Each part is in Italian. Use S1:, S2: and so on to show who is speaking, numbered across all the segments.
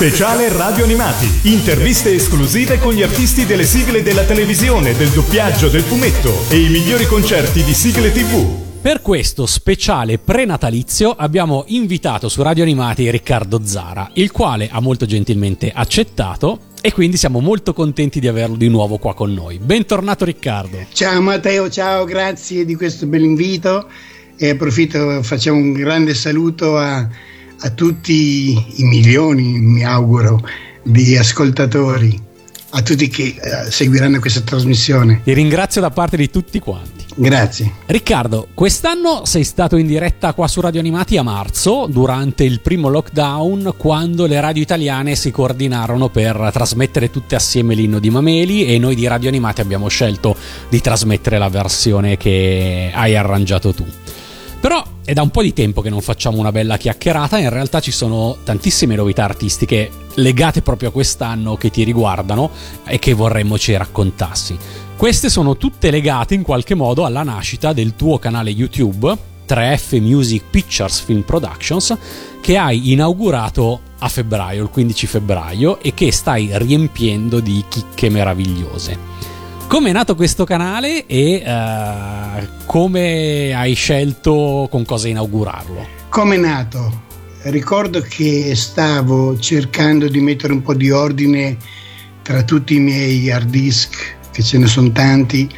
S1: Speciale Radio Animati. Interviste esclusive con gli artisti delle sigle della televisione, del doppiaggio, del fumetto e i migliori concerti di sigle TV.
S2: Per questo speciale prenatalizio abbiamo invitato su Radio Animati Riccardo Zara, il quale ha molto gentilmente accettato e quindi siamo molto contenti di averlo di nuovo qua con noi. Bentornato Riccardo.
S3: Ciao Matteo, ciao, grazie di questo bel invito e approfitto, facciamo un grande saluto a, a tutti i milioni, mi auguro, di ascoltatori, a tutti che uh, seguiranno questa trasmissione.
S2: Ti ringrazio da parte di tutti quanti.
S3: Grazie.
S2: Riccardo, quest'anno sei stato in diretta qua su Radio Animati a marzo, durante il primo lockdown, quando le radio italiane si coordinarono per trasmettere tutte assieme l'inno di Mameli e noi di Radio Animati abbiamo scelto di trasmettere la versione che hai arrangiato tu. Però è da un po' di tempo che non facciamo una bella chiacchierata, in realtà ci sono tantissime novità artistiche legate proprio a quest'anno che ti riguardano e che vorremmo ci raccontassi. Queste sono tutte legate in qualche modo alla nascita del tuo canale YouTube 3F Music Pictures Film Productions che hai inaugurato a febbraio, il 15 febbraio e che stai riempiendo di chicche meravigliose. Come è nato questo canale e uh, come hai scelto con cosa inaugurarlo?
S3: Come è nato? Ricordo che stavo cercando di mettere un po' di ordine tra tutti i miei hard disk, che ce ne sono tanti,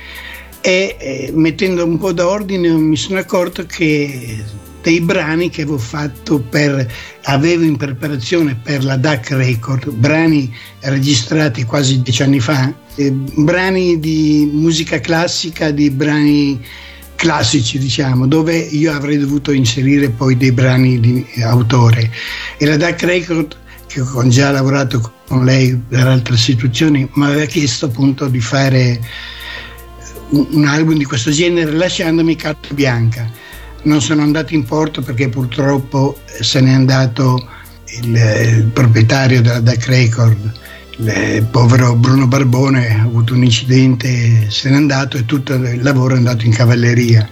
S3: e eh, mettendo un po' d'ordine mi sono accorto che dei brani che avevo fatto per avevo in preparazione per la DAC Record, brani registrati quasi dieci anni fa, eh, brani di musica classica, di brani classici diciamo, dove io avrei dovuto inserire poi dei brani di autore. E la DAC Record, che ho già lavorato con lei per altre istituzioni, mi aveva chiesto appunto di fare un, album di questo genere lasciandomi carta bianca non sono andato in porto perché purtroppo se n'è andato il, il proprietario della DAC Record, il povero Bruno Barbone, ha avuto un incidente, se n'è andato e tutto il lavoro è andato in cavalleria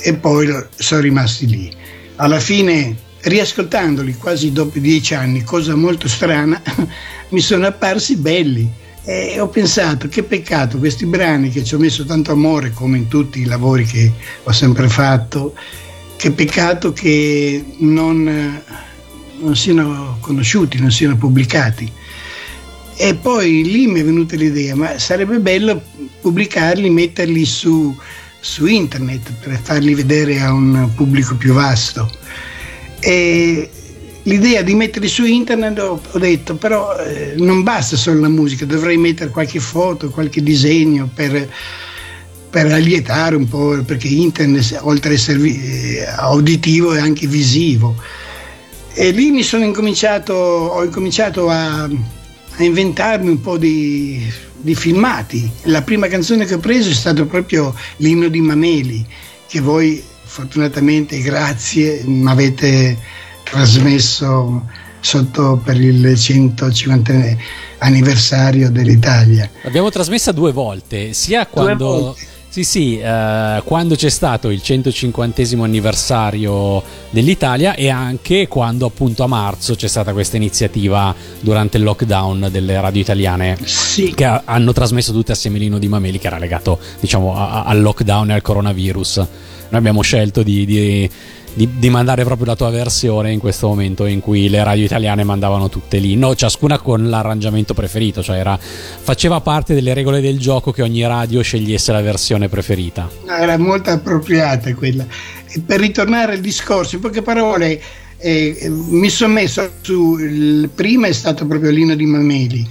S3: e poi sono rimasti lì. Alla fine, riascoltandoli quasi dopo dieci anni, cosa molto strana, mi sono apparsi belli. E ho pensato che peccato questi brani che ci ho messo tanto amore come in tutti i lavori che ho sempre fatto che peccato che non, non siano conosciuti, non siano pubblicati. E poi lì mi è venuta l'idea, ma sarebbe bello pubblicarli, metterli su, su internet per farli vedere a un pubblico più vasto. E l'idea di metterli su internet ho, detto, però eh, non basta solo la musica, dovrei mettere qualche foto, qualche disegno per per allietare un po', perché internet oltre ad essere auditivo è anche visivo. E lì mi sono incominciato, ho incominciato a, a inventarmi un po' di, di, filmati. La prima canzone che ho preso è stato proprio l'inno di Mameli, che voi fortunatamente, grazie, mi avete trasmesso sotto per il 150 anniversario dell'Italia.
S2: L'abbiamo trasmessa due volte, sia quando... Due volte sì, sì, eh, quando c'è stato il 150 anniversario dell'Italia e anche quando appunto a marzo c'è stata questa iniziativa durante il lockdown delle radio italiane
S3: sì.
S2: che hanno trasmesso tutte assieme l'ino di Mameli che era legato diciamo a, al lockdown e al coronavirus. Noi abbiamo scelto di, di di, di, mandare proprio la tua versione in questo momento in cui le radio italiane mandavano tutte lì, no, ciascuna con l'arrangiamento preferito, cioè era, faceva parte delle regole del gioco che ogni radio scegliesse la versione preferita.
S3: Era molto appropriata quella. E per ritornare al discorso, in poche parole, eh, mi sono messo su, il prima è stato proprio Lino di Mameli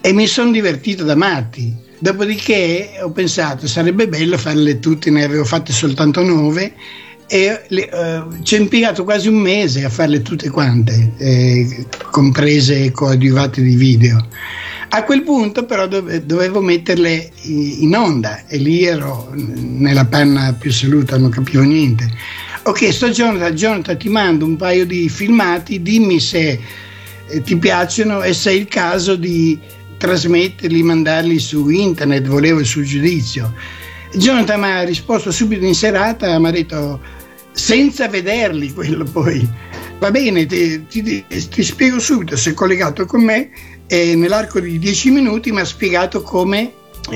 S3: e mi sono divertito da matti. Dopodiché ho pensato sarebbe bello farle tutte, ne avevo fatte soltanto nove e le, uh, ci ho impiegato quasi un mese a farle tutte quante, eh, comprese coadiuvate di video. A quel punto però dove, dovevo metterle in onda e lì ero nella panna più assoluta, non capivo niente. Ho chiesto a Jonathan, Jonathan ti mando un paio di filmati, dimmi se eh, ti piacciono e se è il caso di trasmetterli, mandarli su internet, volevo il suo giudizio. Jonathan mi ha risposto subito in serata, mi ha detto senza vederli quello poi. Va bene, ti, ti, ti spiego subito, si è collegato con me e nell'arco di dieci minuti mi ha spiegato come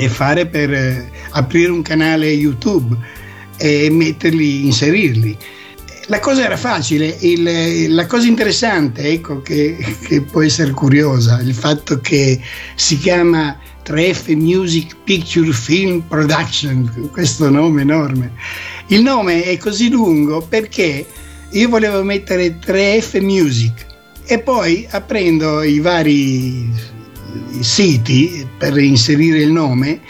S3: fare per eh, aprire un canale YouTube e metterli, inserirli. La cosa era facile, il, la cosa interessante, ecco, che, che, può essere curiosa, il fatto che si chiama 3F Music Picture Film Production, questo nome enorme. Il nome è così lungo perché io volevo mettere 3F Music e poi aprendo i vari siti per inserire il nome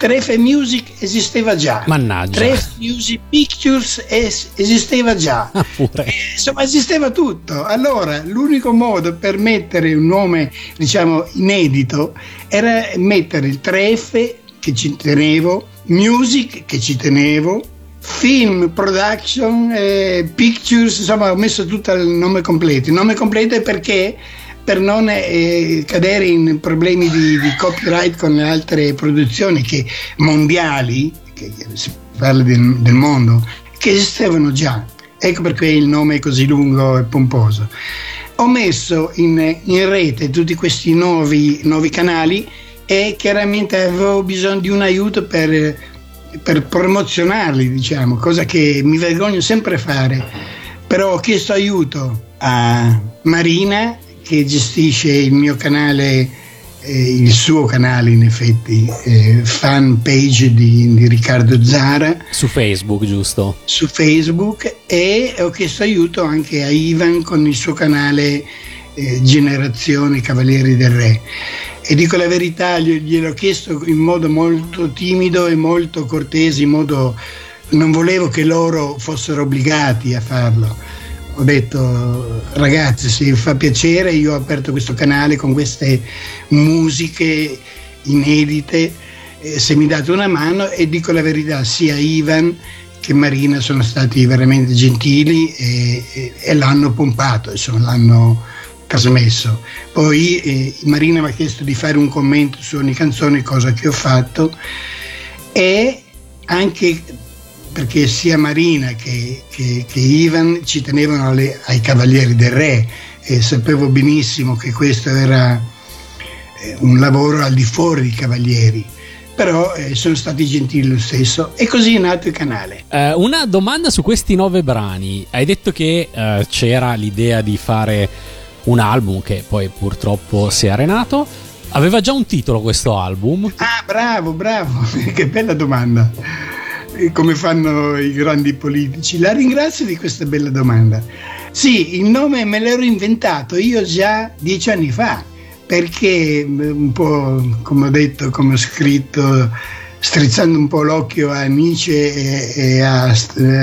S3: 3F Music esisteva già.
S2: Mannaggia.
S3: 3F Music Pictures es- esisteva già.
S2: Ah.
S3: Eh, insomma, esisteva tutto. Allora, l'unico modo per mettere un nome, diciamo, inedito era mettere il 3F che ci tenevo, Music che ci tenevo, Film, Production, eh, Pictures, insomma, ho messo tutto il nome completo. Il nome completo è perché per non eh, cadere in problemi di, di, copyright con le altre produzioni che, mondiali, che si parla del, del mondo, che esistevano già. Ecco perché il nome è così lungo e pomposo. Ho messo in, in rete tutti questi nuovi, nuovi, canali e chiaramente avevo bisogno di un aiuto per, per promozionarli, diciamo, cosa che mi vergogno sempre a fare. Però ho chiesto aiuto a Marina che gestisce il mio canale, eh, il suo canale in effetti, eh, fan page di, di, Riccardo Zara.
S2: Su Facebook, giusto?
S3: Su Facebook e ho chiesto aiuto anche a Ivan con il suo canale eh, Generazione Cavalieri del Re. E dico la verità, gliel'ho chiesto in modo molto timido e molto cortese, in modo non volevo che loro fossero obbligati a farlo ho detto ragazzi se vi fa piacere io ho aperto questo canale con queste musiche inedite eh, se mi date una mano e dico la verità sia Ivan che Marina sono stati veramente gentili e, e, e l'hanno pompato insomma l'hanno trasmesso. Poi eh, Marina mi ha chiesto di fare un commento su ogni canzone cosa che ho fatto e anche perché sia Marina che, che, che Ivan ci tenevano alle, ai Cavalieri del Re e sapevo benissimo che questo era eh, un lavoro al di fuori dei Cavalieri però eh, sono stati gentili lo stesso e così è nato il canale.
S2: Eh, una domanda su questi nove brani. Hai detto che eh, c'era l'idea di fare un album che poi purtroppo si è arenato. Aveva già un titolo questo album?
S3: Ah, bravo, bravo, che bella domanda come fanno i grandi politici. La ringrazio di questa bella domanda. Sì, il nome me l'ero inventato io già dieci anni fa, perché mm, un po' come ho detto, come ho scritto, strizzando un po' l'occhio a Nietzsche e, a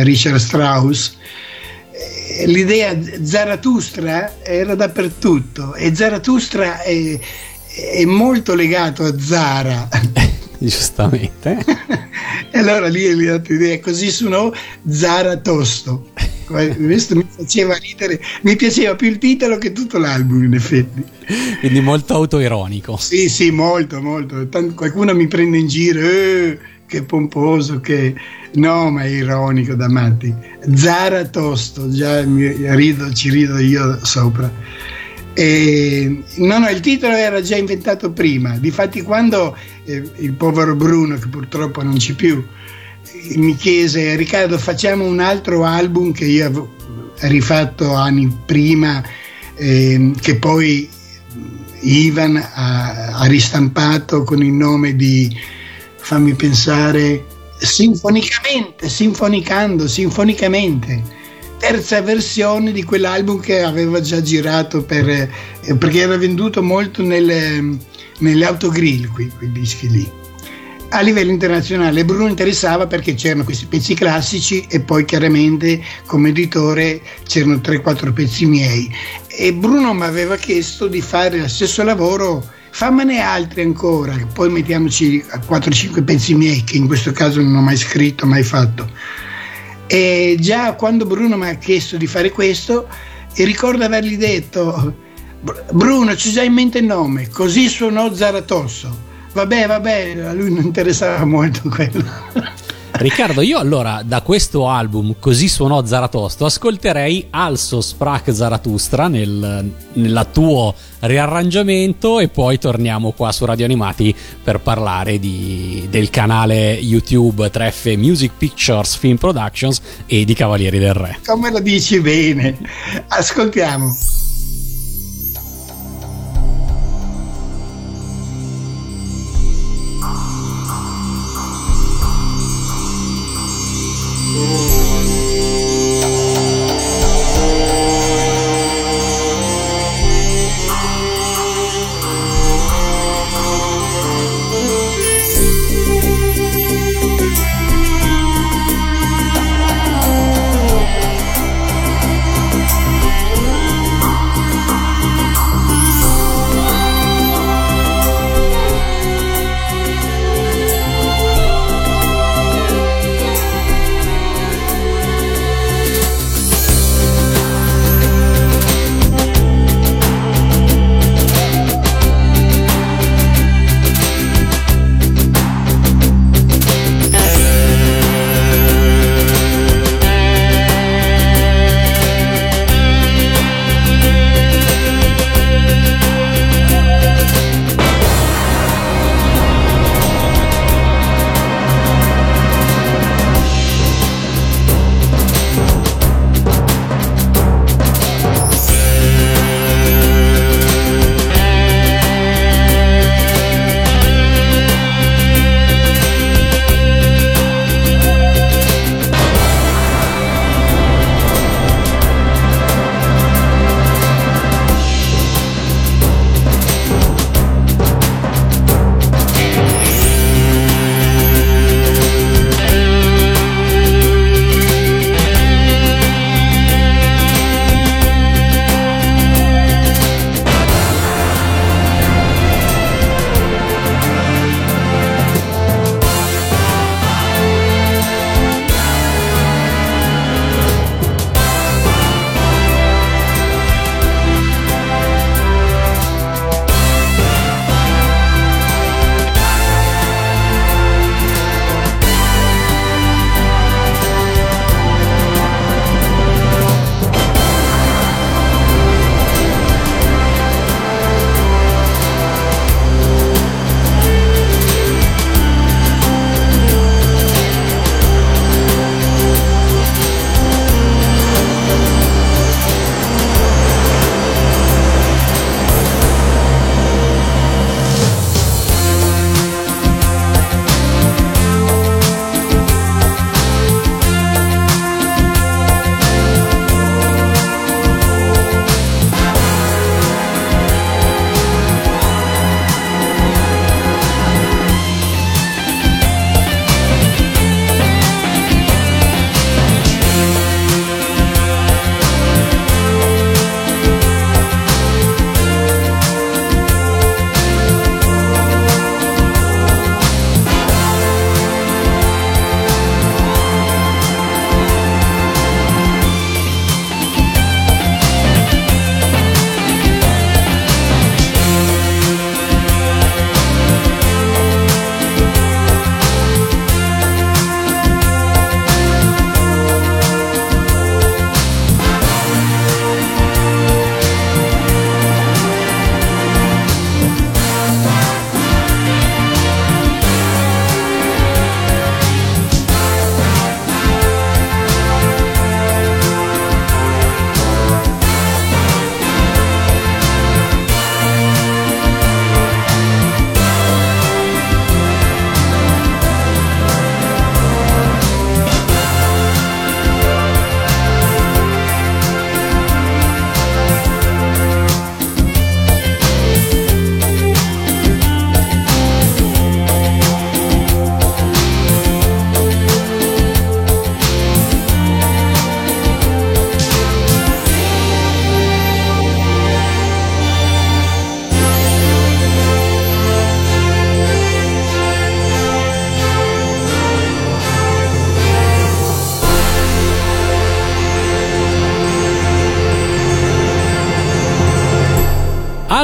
S3: Richard Strauss, eh, l'idea Zarathustra era dappertutto e Zarathustra è, è molto legato a Zara.
S2: Giustamente.
S3: e allora lì gli ho idea, così suonò Zaratosto. Questo mi faceva ridere, mi piaceva più il titolo che tutto l'album in effetti.
S2: Quindi molto autoironico.
S3: Sì, sì, molto, molto. Tant- qualcuno mi prende in giro, eh, che pomposo, che... No, ma è ironico da matti. Zaratosto, già mi rido, ci rido io sopra. E, no, no, il titolo era già inventato prima. Difatti, quando eh, il povero Bruno, che purtroppo non c'è più, mi chiese: Riccardo, facciamo un altro album che io avevo rifatto anni prima, eh, che poi Ivan ha, ha ristampato con il nome di fammi pensare sinfonicamente, sinfonicando, sinfonicamente terza versione di quell'album che aveva già girato per, eh, perché era venduto molto nelle, nelle autogrill qui, quei dischi lì. A livello internazionale Bruno interessava perché c'erano questi pezzi classici e poi chiaramente come editore c'erano 3-4 pezzi miei e Bruno mi aveva chiesto di fare lo stesso lavoro fammene altri ancora, poi mettiamoci 4-5 pezzi miei che in questo caso non ho mai scritto, mai fatto e già quando Bruno mi ha chiesto di fare questo, ricordo avergli detto: Bruno, c'è già in mente il nome, così suonò Zaratosso. Vabbè, vabbè, a lui non interessava molto quello.
S2: Riccardo, io allora da questo album Così suonò Zaratosto ascolterei Also Sprach Zarathustra nel, nel tuo riarrangiamento e poi torniamo qua su Radio Animati per parlare di, del canale YouTube 3F Music Pictures Film Productions e di Cavalieri del Re.
S3: Come lo dici bene? Ascoltiamo.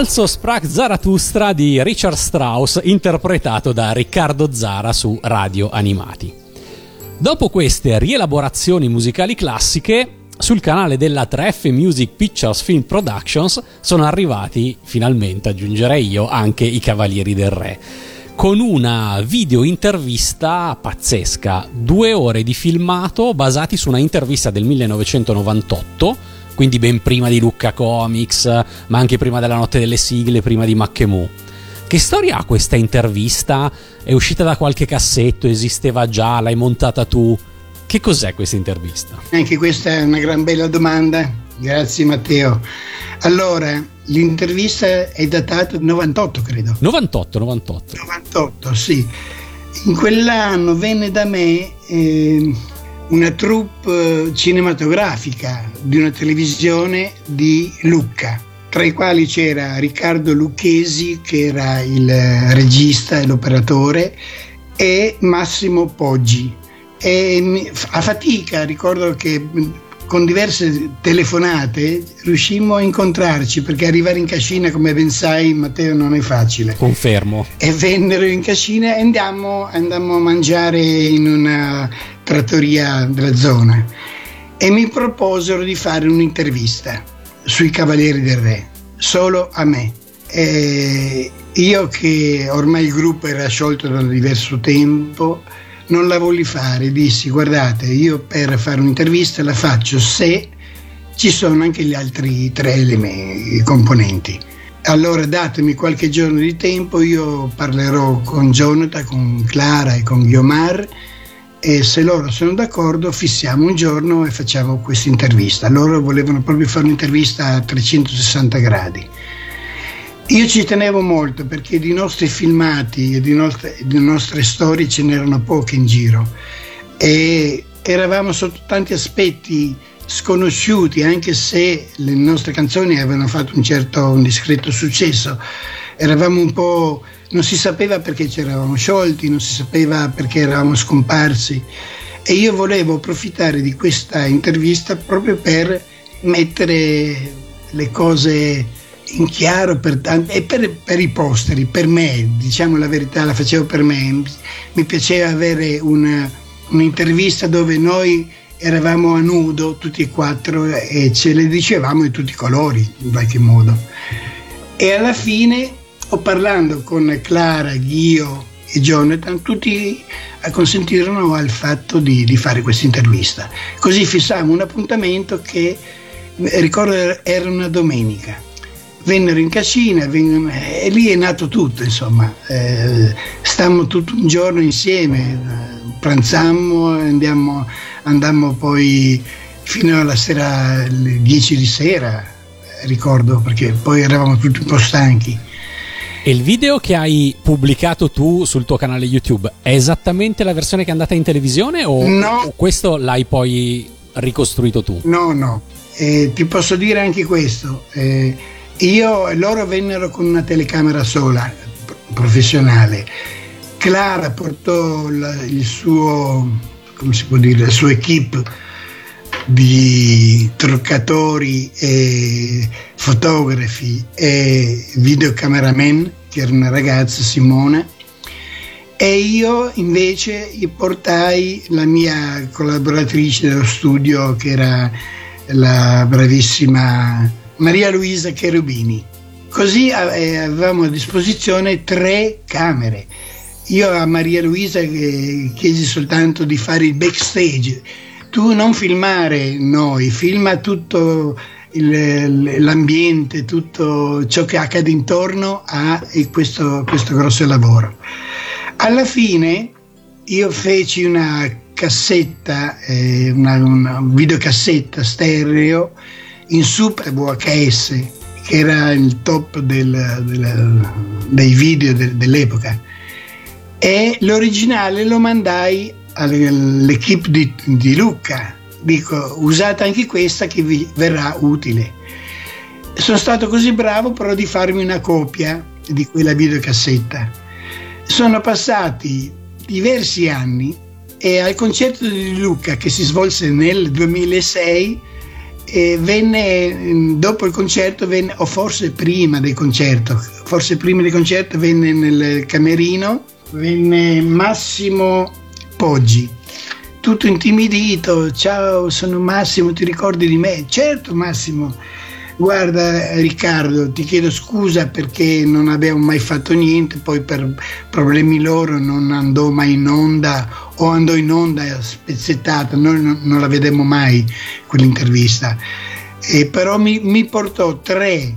S2: Also sprach Zarathustra di Richard Strauss interpretato da Riccardo Zara su Radio Animati. Dopo queste rielaborazioni musicali classiche, sul canale della 3F Music Pictures Film Productions sono arrivati finalmente, aggiungerei io, anche i Cavalieri del Re. Con una video intervista pazzesca, due ore di filmato basati su una intervista del 1998, quindi ben prima di Lucca Comics, ma anche prima della Notte delle Sigle, prima di Mackemu. Che storia ha questa intervista? È uscita da qualche cassetto? Esisteva già? L'hai montata tu? Che cos'è questa intervista?
S3: Anche questa è una gran bella domanda. Grazie Matteo. Allora, l'intervista è datata 98, credo.
S2: 98, 98.
S3: 98, sì. In quell'anno venne da me eh, una troupe cinematografica di una televisione di Lucca, tra i quali c'era Riccardo Lucchesi, che era il regista e l'operatore, e Massimo Poggi. E a fatica ricordo che con diverse telefonate riuscimmo a incontrarci perché arrivare in cascina come ben sai Matteo non è facile.
S2: Confermo.
S3: E vennero in cascina e andammo, andammo a mangiare in una trattoria della zona. E mi proposero di fare un'intervista sui Cavalieri del Re solo a me. E io che ormai il gruppo era sciolto da diverso tempo non la volli fare, dissi guardate io per fare un'intervista la faccio se ci sono anche gli altri tre elementi, componenti. Allora datemi qualche giorno di tempo, io parlerò con Jonathan, con Clara e con Guiomar e se loro sono d'accordo fissiamo un giorno e facciamo questa intervista. Loro volevano proprio fare un'intervista a 360 gradi. Io ci tenevo molto perché di nostri filmati e di nostre, di nostre storie ce n'erano poche in giro e eravamo sotto tanti aspetti sconosciuti anche se le nostre canzoni avevano fatto un certo, un discreto successo. Eravamo un po'... non si sapeva perché ci eravamo sciolti, non si sapeva perché eravamo scomparsi e io volevo approfittare di questa intervista proprio per mettere le cose in chiaro per, e per, per, i posteri, per me, diciamo la verità, la facevo per me. Mi piaceva avere una, un'intervista dove noi eravamo a nudo tutti e quattro e ce le dicevamo in tutti i colori, in qualche modo. E alla fine, o parlando con Clara, Ghio e Jonathan, tutti acconsentirono al fatto di, di fare questa intervista. Così fissammo un appuntamento che ricordo era una domenica vennero in cascina vengono, e lì è nato tutto, insomma. Eh, stammo tutto un giorno insieme, eh, pranzammo, andiamo, andammo poi fino alla sera, alle 10 di sera, ricordo, perché poi eravamo tutti un po' stanchi.
S2: E il video che hai pubblicato tu sul tuo canale YouTube è esattamente la versione che è andata in televisione o,
S3: no.
S2: o questo l'hai poi ricostruito tu?
S3: No, no. Eh, ti posso dire anche questo. Eh, io e loro vennero con una telecamera sola, professionale. Clara portò la, il suo, come si può dire, la sua equipe di truccatori e fotografi e videocameraman, che era una ragazza, Simona, e io invece portai la mia collaboratrice dello studio, che era la bravissima Maria Luisa Cherubini. Così eh, avevamo a disposizione tre camere. Io a Maria Luisa eh, chiesi soltanto di fare il backstage. Tu non filmare noi, filma tutto il, l'ambiente, tutto ciò che accade intorno a questo, questo grosso lavoro. Alla fine io feci una cassetta, eh, una, una videocassetta stereo in Super VHS, che era il top del, del, dei video de, dell'epoca. E l'originale lo mandai all'equipe di, di Lucca. Dico, usate anche questa che vi verrà utile. Sono stato così bravo però di farmi una copia di quella videocassetta. Sono passati diversi anni e al concerto di Lucca che si svolse nel 2006 e venne dopo il concerto, venne, o forse prima del concerto, forse prima del concerto venne nel camerino, venne Massimo Poggi tutto intimidito, ciao sono Massimo, ti ricordi di me? Certo Massimo, guarda Riccardo, ti chiedo scusa perché non abbiamo mai fatto niente, poi per problemi loro non andò mai in onda o andò in onda spezzettata, noi non, non la vedemmo mai quell'intervista. E però mi, mi portò tre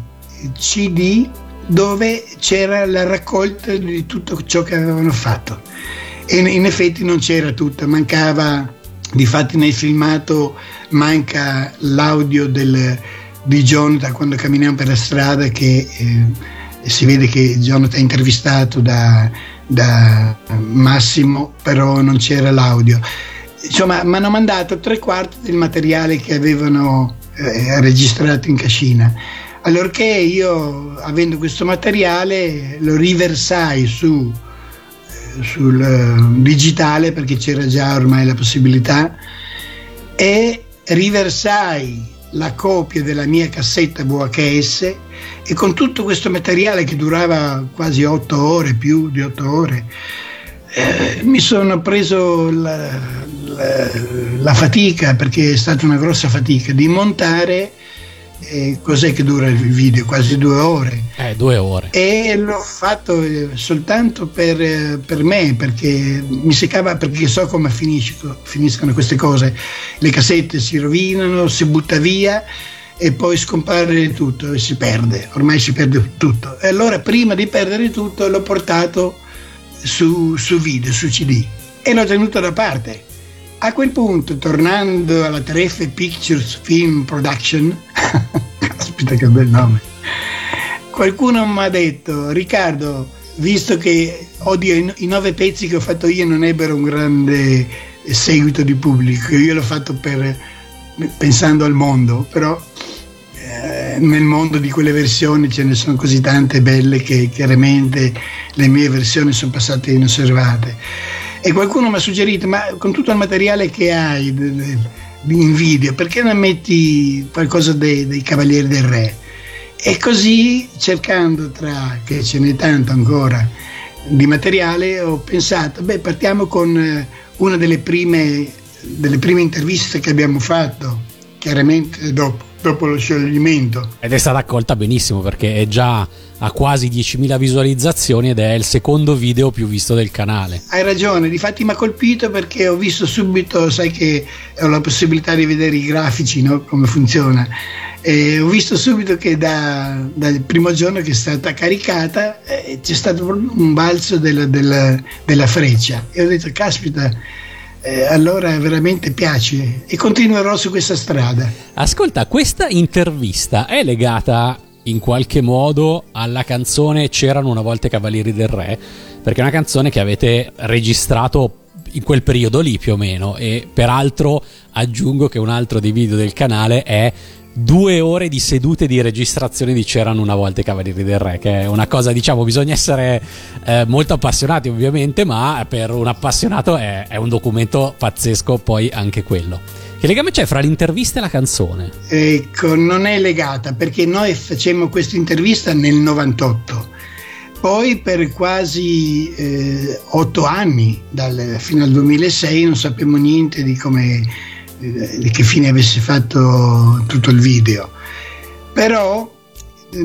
S3: CD dove c'era la raccolta di tutto ciò che avevano fatto e in effetti non c'era tutto, mancava, difatti nel filmato manca l'audio del, di Jonathan quando camminiamo per la strada che eh, si vede che Jonathan è intervistato da, da Massimo, però non c'era l'audio. Insomma, mi hanno mandato tre quarti del materiale che avevano eh, registrato in cascina. Allorché io, avendo questo materiale, lo riversai su sul eh, digitale perché c'era già ormai la possibilità e riversai la copia della mia cassetta VHS e con tutto questo materiale che durava quasi otto ore, più di otto ore, eh, mi sono preso la, la, la fatica, perché è stata una grossa fatica, di montare eh, cos'è che dura il video? Quasi due ore.
S2: Eh, due ore.
S3: E l'ho fatto eh, soltanto per, eh, per, me, perché mi seccava, perché so come finiscono queste cose. Le cassette si rovinano, si butta via e poi scompare tutto e si perde, ormai si perde tutto. E allora prima di perdere tutto l'ho portato su, su video, su CD e l'ho tenuto da parte. A quel punto, tornando alla Treffe Pictures Film Production, Caspita che bel nome. Qualcuno mi ha detto, Riccardo, visto che odio i nove pezzi che ho fatto io non ebbero un grande seguito di pubblico, io l'ho fatto per, pensando al mondo, però eh, nel mondo di quelle versioni ce ne sono così tante belle che chiaramente le mie versioni sono passate inosservate. E qualcuno mi ha suggerito, ma con tutto il materiale che hai, di invidia, perché non metti qualcosa dei, dei Cavalieri del Re? E così, cercando tra, che ce n'è tanto ancora, di materiale, ho pensato, beh, partiamo con eh, una delle prime, delle prime interviste che abbiamo fatto, chiaramente dopo, dopo lo scioglimento.
S2: Ed è stata accolta benissimo perché è già a quasi 10.000 visualizzazioni ed è il secondo video più visto del canale.
S3: Hai ragione, difatti mi ha colpito perché ho visto subito, sai che ho la possibilità di vedere i grafici, no? come funziona. E ho visto subito che da, dal primo giorno che è stata caricata eh, c'è stato un balzo della, della, della freccia e ho detto caspita eh, allora veramente piace e continuerò su questa strada.
S2: Ascolta, questa intervista è legata in qualche modo alla canzone C'erano una volta i Cavalieri del Re, perché è una canzone che avete registrato in quel periodo lì più o meno e peraltro aggiungo che un altro dei video del canale è due ore di sedute di registrazione di C'erano una volta i Cavalieri del Re, che è una cosa, diciamo, bisogna essere eh, molto appassionati ovviamente, ma per un appassionato è, è un documento pazzesco poi anche quello. Che legame c'è fra l'intervista e la canzone?
S3: Ecco, non è legata perché noi facemmo questa intervista nel 98. Poi per quasi eh, otto anni, dal, fino al 2006, non sappiamo niente di come, che fine avesse fatto tutto il video. Però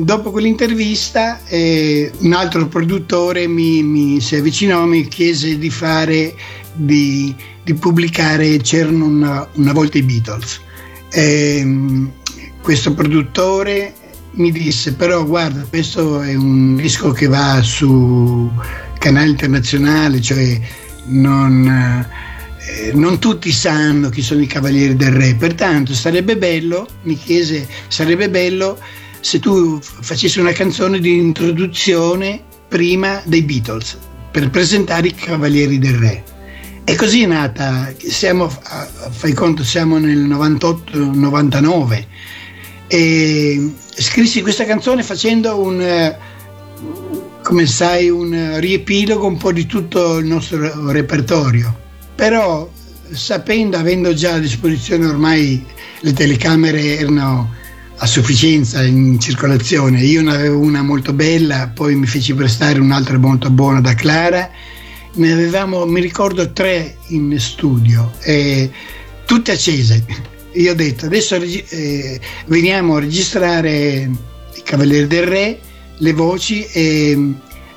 S3: dopo quell'intervista eh, un altro produttore mi, mi si avvicinò e mi chiese di fare di, di pubblicare c'erano una, una, volta i Beatles e, ehm, questo produttore mi disse però guarda questo è un disco che va su canale internazionale cioè non, eh, non tutti sanno chi sono i Cavalieri del Re pertanto sarebbe bello mi chiese sarebbe bello se tu facessi una canzone di introduzione prima dei Beatles per presentare i Cavalieri del Re e così è nata, siamo, fai conto, siamo nel 98-99 e scrissi questa canzone facendo un, come sai, un riepilogo un po' di tutto il nostro repertorio. Però sapendo, avendo già a disposizione ormai le telecamere erano a sufficienza in circolazione, io ne avevo una molto bella, poi mi feci prestare un'altra molto buona da Clara ne avevamo, mi ricordo, tre in studio, eh, tutte accese. Io ho detto, adesso eh, veniamo a registrare i Cavalieri del Re, le voci e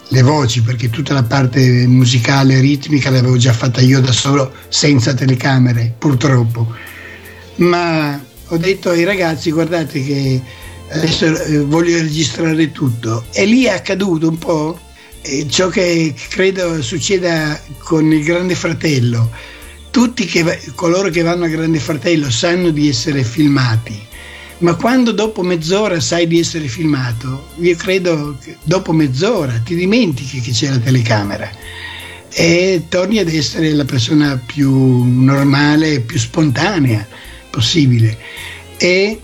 S3: le voci, perché tutta la parte musicale, ritmica l'avevo già fatta io da solo, senza telecamere, purtroppo. Ma ho detto ai ragazzi, guardate che adesso eh, voglio registrare tutto. E lì è accaduto un po' eh, ciò che credo succeda con il Grande Fratello. Tutti che, coloro che vanno al Grande Fratello sanno di essere filmati, ma quando dopo mezz'ora sai di essere filmato, io credo che dopo mezz'ora ti dimentichi che c'è la telecamera e torni ad essere la persona più normale, più spontanea possibile. E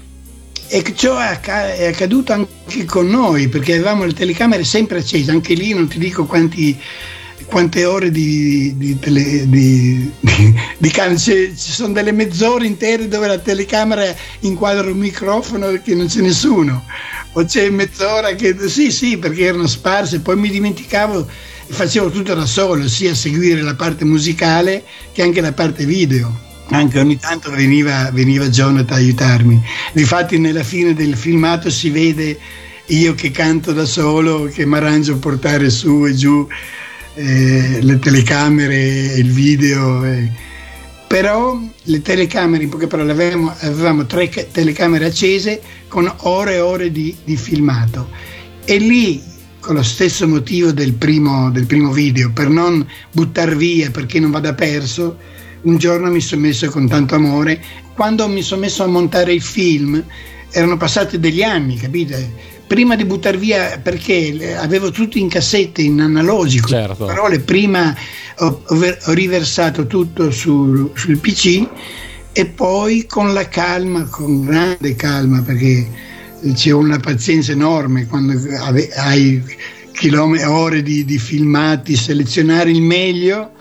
S3: e ciò è accaduto anche con noi perché avevamo le telecamere sempre accese, anche lì non ti dico quanti, quante ore di, di, di, di, di ci sono delle mezz'ore intere dove la telecamera inquadra un microfono che non c'è nessuno. O c'è mezz'ora che sì sì perché erano sparse. Poi mi dimenticavo e facevo tutto da solo sia seguire la parte musicale che anche la parte video. Anche ogni tanto veniva, veniva Jonathan a aiutarmi. Difatti nella fine del filmato si vede io che canto da solo, che mi arrangio a portare su e giù eh, le telecamere il video. Eh. Però le telecamere, in poche parole, avevamo, avevamo tre telecamere accese con ore e ore di, di filmato. E lì con lo stesso motivo del primo, del primo video, per non buttare via perché non vada perso, un giorno mi sono messo con tanto amore, quando mi sono messo a montare il film erano passati degli anni, capite? Prima di buttare via, perché avevo tutto in cassette, in analogico, certo. parole, prima ho, ho riversato tutto sul, sul PC e poi con la calma, con grande calma, perché c'è una pazienza enorme quando hai chilometri, ore di, di filmati, selezionare il meglio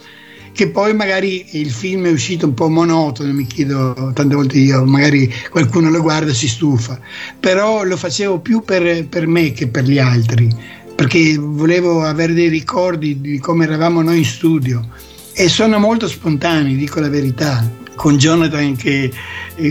S3: che poi magari il film è uscito un po' monotono, mi chiedo tante volte io, magari qualcuno lo guarda e si stufa, però lo facevo più per, per me che per gli altri, perché volevo avere dei ricordi di come eravamo noi in studio. E sono molto spontanei, dico la verità. Con Jonathan che,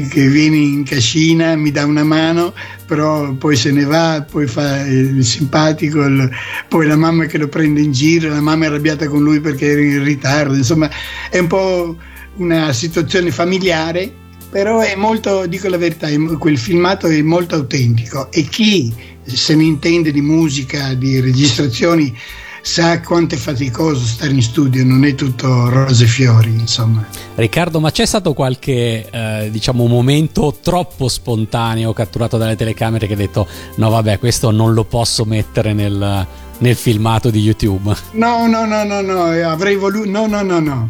S3: che, viene in cascina, mi dà una mano, però poi se ne va, poi fa il simpatico, il, poi la mamma che lo prende in giro, la mamma è arrabbiata con lui perché era in ritardo, insomma è un po' una situazione familiare, però è molto, dico la verità, quel filmato è molto autentico e chi se ne intende di musica, di registrazioni, sa quanto è faticoso stare in studio, non è tutto rose e fiori, insomma.
S2: Riccardo, ma c'è stato qualche eh, diciamo momento troppo spontaneo catturato dalle telecamere che hai detto no vabbè, questo non lo posso mettere nel, nel filmato di YouTube?
S3: No, no, no, no, no, avrei voluto no, no, no, no.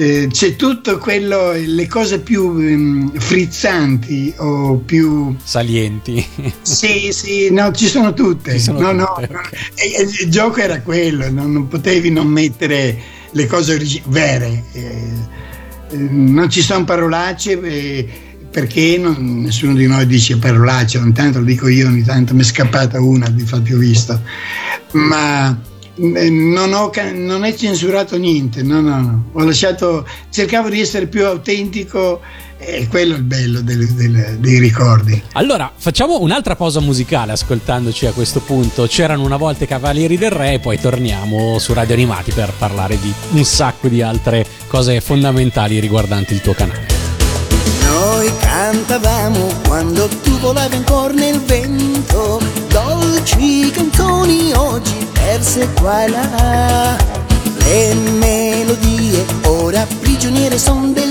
S3: Eh, c'è tutto quello, le cose più um, frizzanti o più
S2: salienti.
S3: sì, sì, no, ci sono tutte. Sono no, tutte, no, okay. e il gioco era quello, no, non potevi non mettere le cose origi- vere. Eh, eh, non ci sono parolacce eh, perché non, nessuno di noi dice parolacce, ogni tanto lo dico io, ogni tanto mi è scappata una, infatti ho visto. Ma non, ho, non è censurato niente, no, no, no. Ho lasciato, cercavo di essere più autentico e quello è il bello del, del, dei ricordi.
S2: Allora, facciamo un'altra pausa musicale ascoltandoci a questo punto. C'erano una volta i Cavalieri del Re e poi torniamo su Radio Animati per parlare di un sacco di altre cose fondamentali riguardanti il tuo canale.
S4: Noi cantavamo quando tu volavi ancora nel vento, dolci canzoni oggi perse qua e là. Le melodie ora prigioniere son del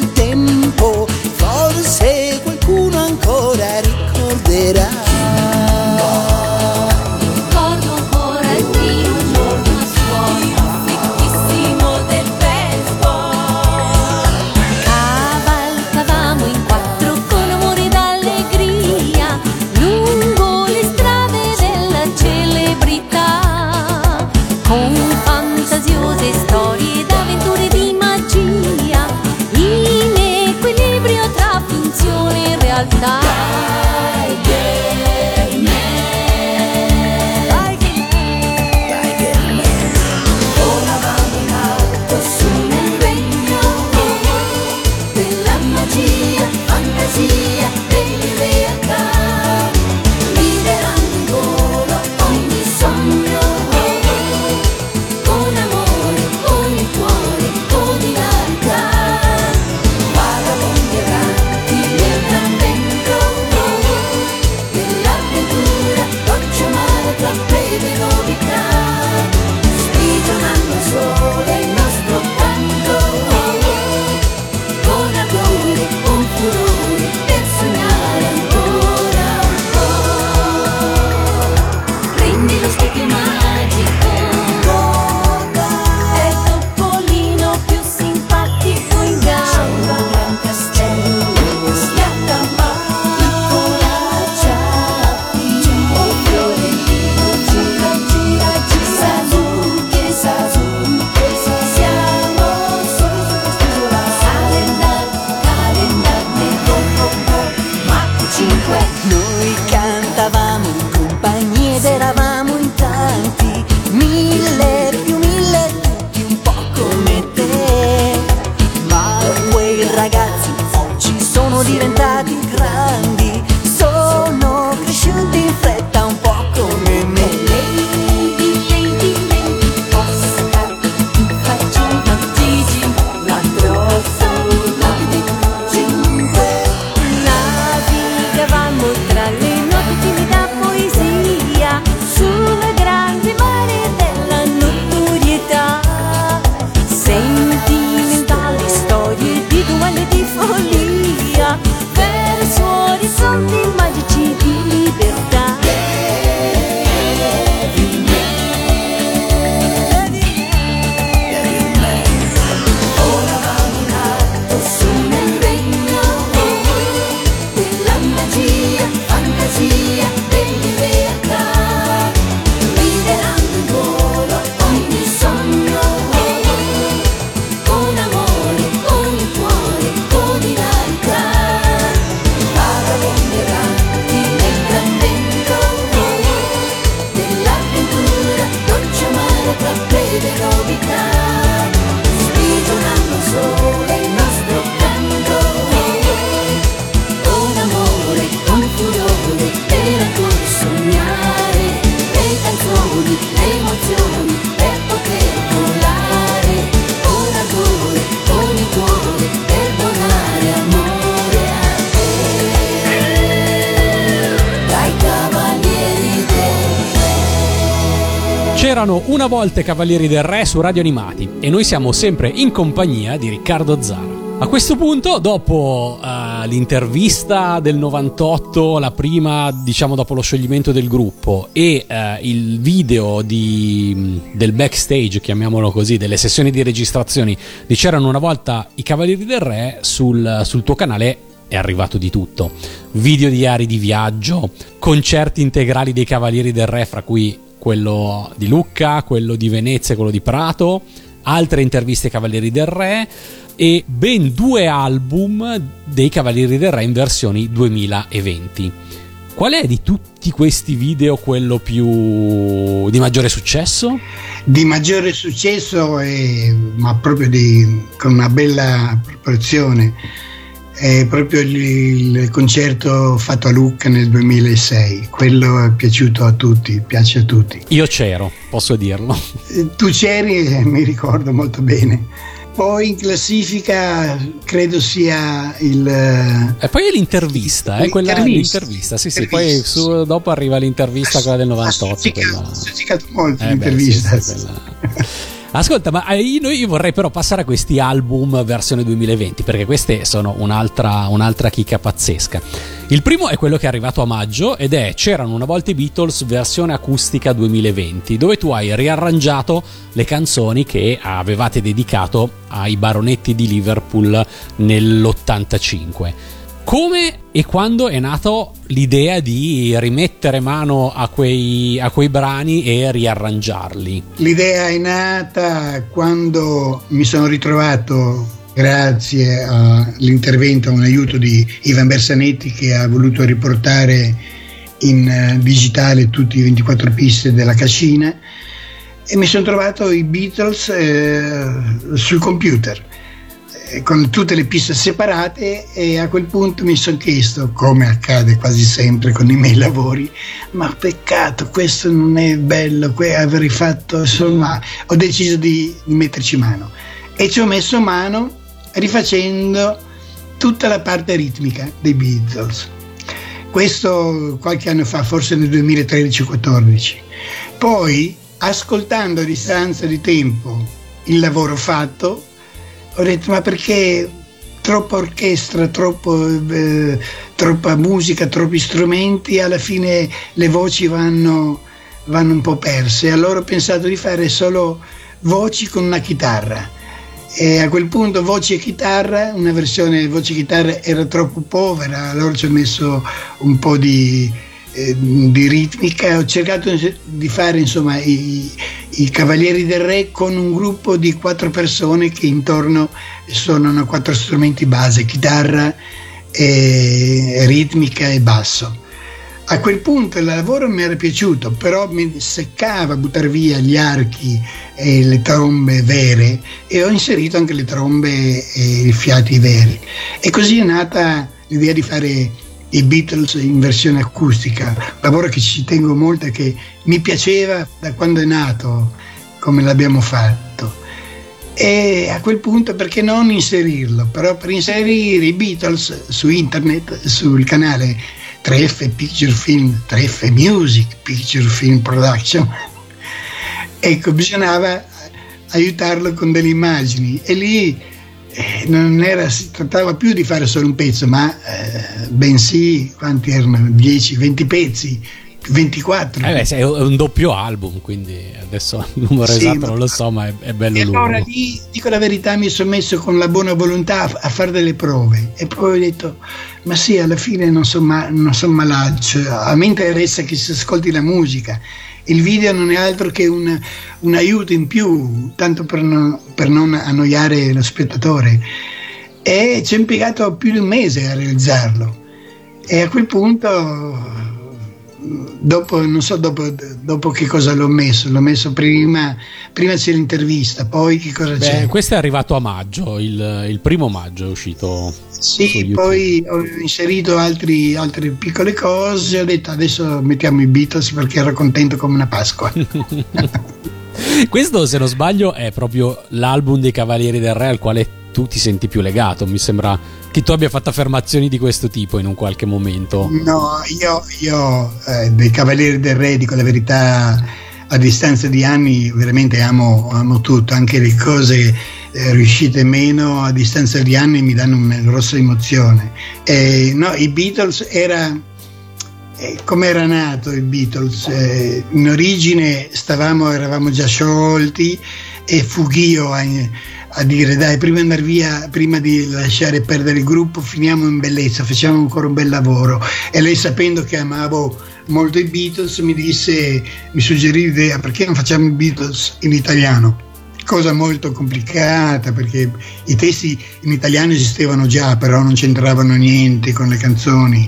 S2: i Cavalieri del Re su Radio Animati e noi siamo sempre in compagnia di Riccardo Zara. A questo punto, dopo uh, l'intervista del 98, la prima diciamo dopo lo scioglimento del gruppo e uh, il video di, del backstage, chiamiamolo così, delle sessioni di registrazioni di C'erano una volta i Cavalieri del Re, sul, sul tuo canale è arrivato di tutto. Video diari di viaggio, concerti integrali dei Cavalieri del Re, fra cui quello di Lucca, quello di Venezia quello di Prato, altre interviste ai Cavalieri del Re e ben due album dei Cavalieri del Re in versioni 2020. Qual è di tutti questi video quello più di maggiore successo?
S3: Di maggiore successo, è, ma proprio di, con una bella proporzione, è proprio il, il, concerto fatto a Lucca nel 2006. Quello è piaciuto a tutti, piace a tutti.
S2: Io c'ero, posso dirlo.
S3: Tu c'eri e mi ricordo molto bene poi in classifica credo sia il...
S2: E poi è l'intervista, eh, quella l'intervista, sì, sì, poi su, dopo arriva l'intervista, quella del 98. Ha
S3: stuzzicato molto eh l'intervista. Beh, sì, sì,
S2: Ascolta, ma eh, io, vorrei però passare a questi album versione 2020, perché queste sono un'altra, un'altra chicca pazzesca. Il primo è quello che è arrivato a maggio ed è C'erano una volta i Beatles versione acustica 2020, dove tu hai riarrangiato le canzoni che avevate dedicato ai baronetti di Liverpool nell'85 come e quando è nato l'idea di rimettere mano a quei, a quei, brani e riarrangiarli?
S3: L'idea è nata quando mi sono ritrovato, grazie all'intervento, a un aiuto di Ivan Bersanetti che ha voluto riportare in eh, digitale tutti i 24 piste della cascina e mi sono trovato i Beatles eh, sul computer con tutte le piste separate e a quel punto mi sono chiesto, come accade quasi sempre con i miei lavori, ma peccato, questo non è bello, avrei fatto, insomma, ho deciso di, di metterci mano e ci ho messo mano rifacendo tutta la parte ritmica dei Beatles. Questo qualche anno fa, forse nel 2013-14. Poi, ascoltando a distanza di tempo il lavoro fatto, ho detto ma perché troppa orchestra, troppo, eh, troppa musica, troppi strumenti, alla fine le voci vanno, vanno un po' perse. Allora ho pensato di fare solo voci con una chitarra. E a quel punto voce e chitarra, una versione voce e chitarra era troppo povera, allora ci ho messo un po' di, eh, di ritmica, ho cercato di fare insomma i, i, Cavalieri del Re con un gruppo di quattro persone che intorno suonano quattro strumenti base, chitarra, e ritmica e basso. A quel punto il lavoro mi era piaciuto, però mi seccava buttare via gli archi e le trombe vere e ho inserito anche le trombe e i fiati veri. E così è nata l'idea di fare i Beatles in versione acustica, lavoro che ci tengo molto e che mi piaceva da quando è nato, come l'abbiamo fatto. E a quel punto perché non inserirlo? Però per inserire i Beatles su internet, sul canale 3F Picture Film, 3F Music Picture Film Production, ecco, bisognava aiutarlo con delle immagini e lì non era, si trattava più di fare solo un pezzo, ma eh, bensì, quanti erano? 10, 20 pezzi, 24.
S2: Eh beh, è un doppio album, quindi adesso il numero sì, esatto non lo so, ma è, è bello
S3: e
S2: lungo.
S3: Allora lì, dico la verità, mi sono messo con la buona volontà a, a fare delle prove e poi ho detto, ma sì, alla fine non sono ma, son malaccio, a me interessa che si ascolti la musica il video non è altro che un, un aiuto in più, tanto per, no, per non annoiare lo spettatore. E ci ho impiegato più di un mese a realizzarlo. E a quel punto dopo, non so dopo, dopo, che cosa l'ho messo, l'ho messo prima, prima c'è l'intervista, poi che cosa Beh, c'è?
S2: Questo è arrivato a maggio, il, il primo maggio è uscito.
S3: Sì, poi ho inserito altri, altre piccole cose, ho detto adesso mettiamo i Beatles perché ero contento come una Pasqua.
S2: Questo, se non sbaglio, è proprio l'album dei Cavalieri del Re al quale tu ti senti più legato. Mi sembra che tu abbia fatto affermazioni di questo tipo in un qualche momento.
S3: No, io, io eh, dei Cavalieri del Re, dico la verità, a distanza di anni veramente amo, amo tutto, anche le cose eh, riuscite meno a distanza di anni mi danno una grossa emozione. Eh, no, I Beatles era eh, come era nato i Beatles. Eh, in origine stavamo, eravamo già sciolti e Fughio a, a dire dai prima di andare via, prima di lasciare perdere il gruppo, finiamo in bellezza, facciamo ancora un bel lavoro. E lei sapendo che amavo molto i Beatles mi disse, mi suggerì l'idea perché non facciamo i Beatles in italiano cosa molto complicata perché i testi in italiano esistevano già, però non c'entravano niente con le canzoni.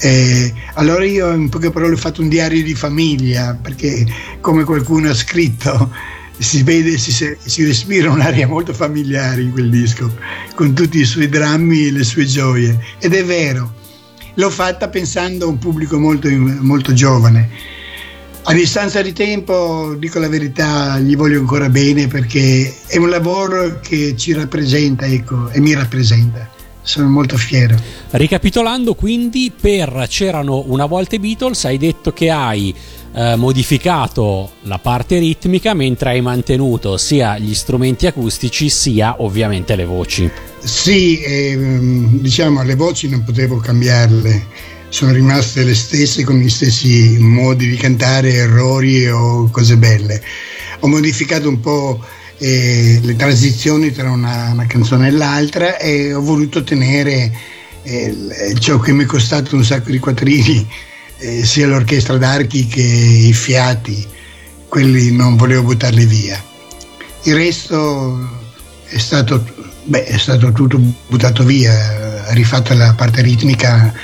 S3: Eh, allora io in poche parole ho fatto un diario di famiglia perché come qualcuno ha scritto si vede, si, si respira un'aria molto familiare in quel disco, con tutti i suoi drammi e le sue gioie. Ed è vero, l'ho fatta pensando a un pubblico molto, molto giovane a distanza di tempo, dico la verità, gli voglio ancora bene perché è un lavoro che ci rappresenta ecco, e mi rappresenta. Sono molto fiero.
S2: Ricapitolando, quindi, per C'erano una volta i Beatles, hai detto che hai eh, modificato la parte ritmica mentre hai mantenuto sia gli strumenti acustici sia ovviamente le voci.
S3: Sì, eh, diciamo le voci non potevo cambiarle sono rimaste le stesse con gli stessi modi di cantare, errori o cose belle. Ho modificato un po' eh, le transizioni tra una, una, canzone e l'altra e ho voluto tenere eh, ciò che mi è costato un sacco di quattrini, eh, sia l'orchestra d'archi che i fiati, quelli non volevo buttarli via. Il resto è stato, beh, è stato tutto buttato via, rifatta la parte ritmica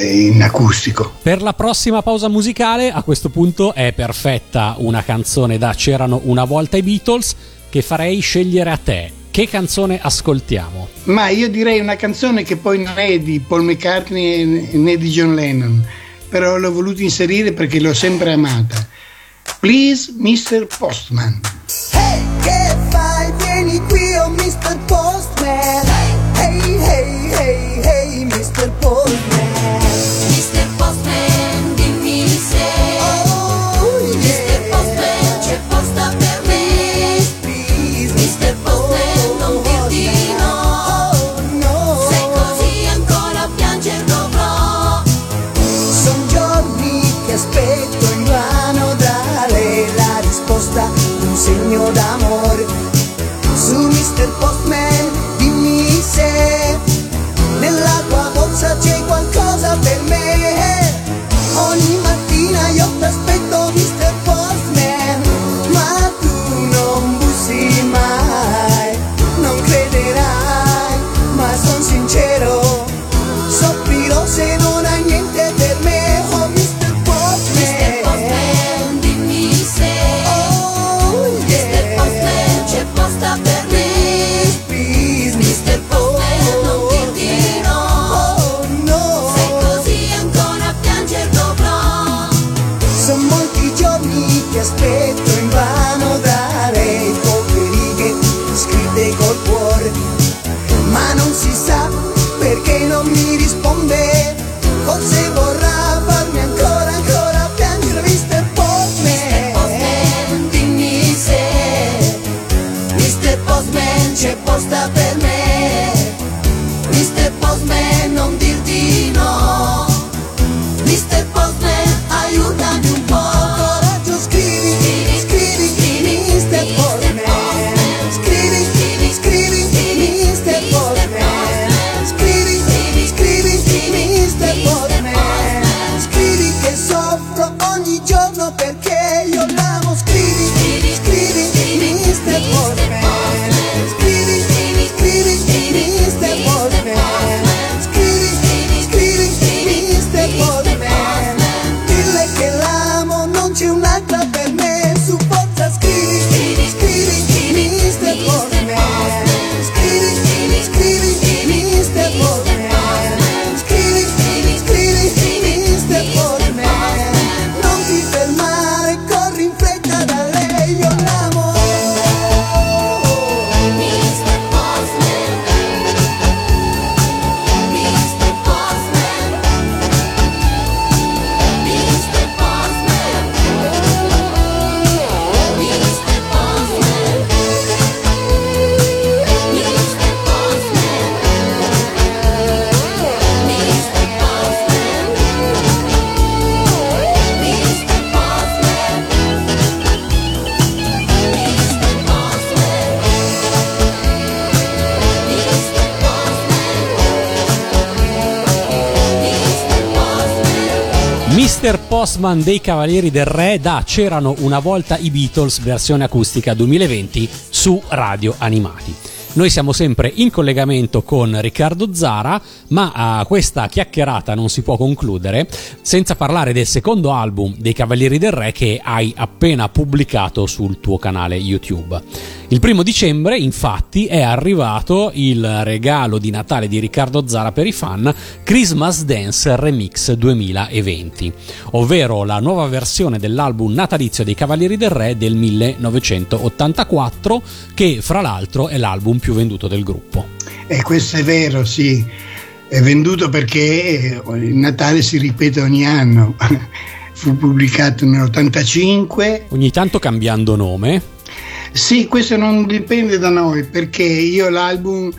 S3: eh, in acustico.
S2: Per la prossima pausa musicale, a questo punto è perfetta una canzone da C'erano una volta i Beatles che farei scegliere a te. Che canzone ascoltiamo?
S3: Ma io direi una canzone che poi non è di Paul McCartney né di John Lennon, però l'ho voluto inserire perché l'ho sempre amata. Please, Mr. Postman.
S4: Hey, Postman
S2: dei Cavalieri del Re da C'erano una volta i Beatles versione acustica 2020 su Radio Animati. Noi siamo sempre in collegamento con Riccardo Zara, ma uh, questa chiacchierata non si può concludere senza parlare del secondo album dei Cavalieri del Re che hai appena pubblicato sul tuo canale YouTube. Il primo dicembre, infatti, è arrivato il regalo di Natale di Riccardo Zara per i fan, Christmas Dance Remix 2020, ovvero la nuova versione dell'album natalizio dei Cavalieri del Re del 1984, che fra l'altro è l'album più venduto del gruppo.
S3: E questo è vero, sì. È venduto perché il Natale si ripete ogni anno. Fu pubblicato nell'85.
S2: Ogni tanto cambiando nome.
S3: Sì, questo non dipende da noi perché io l'album,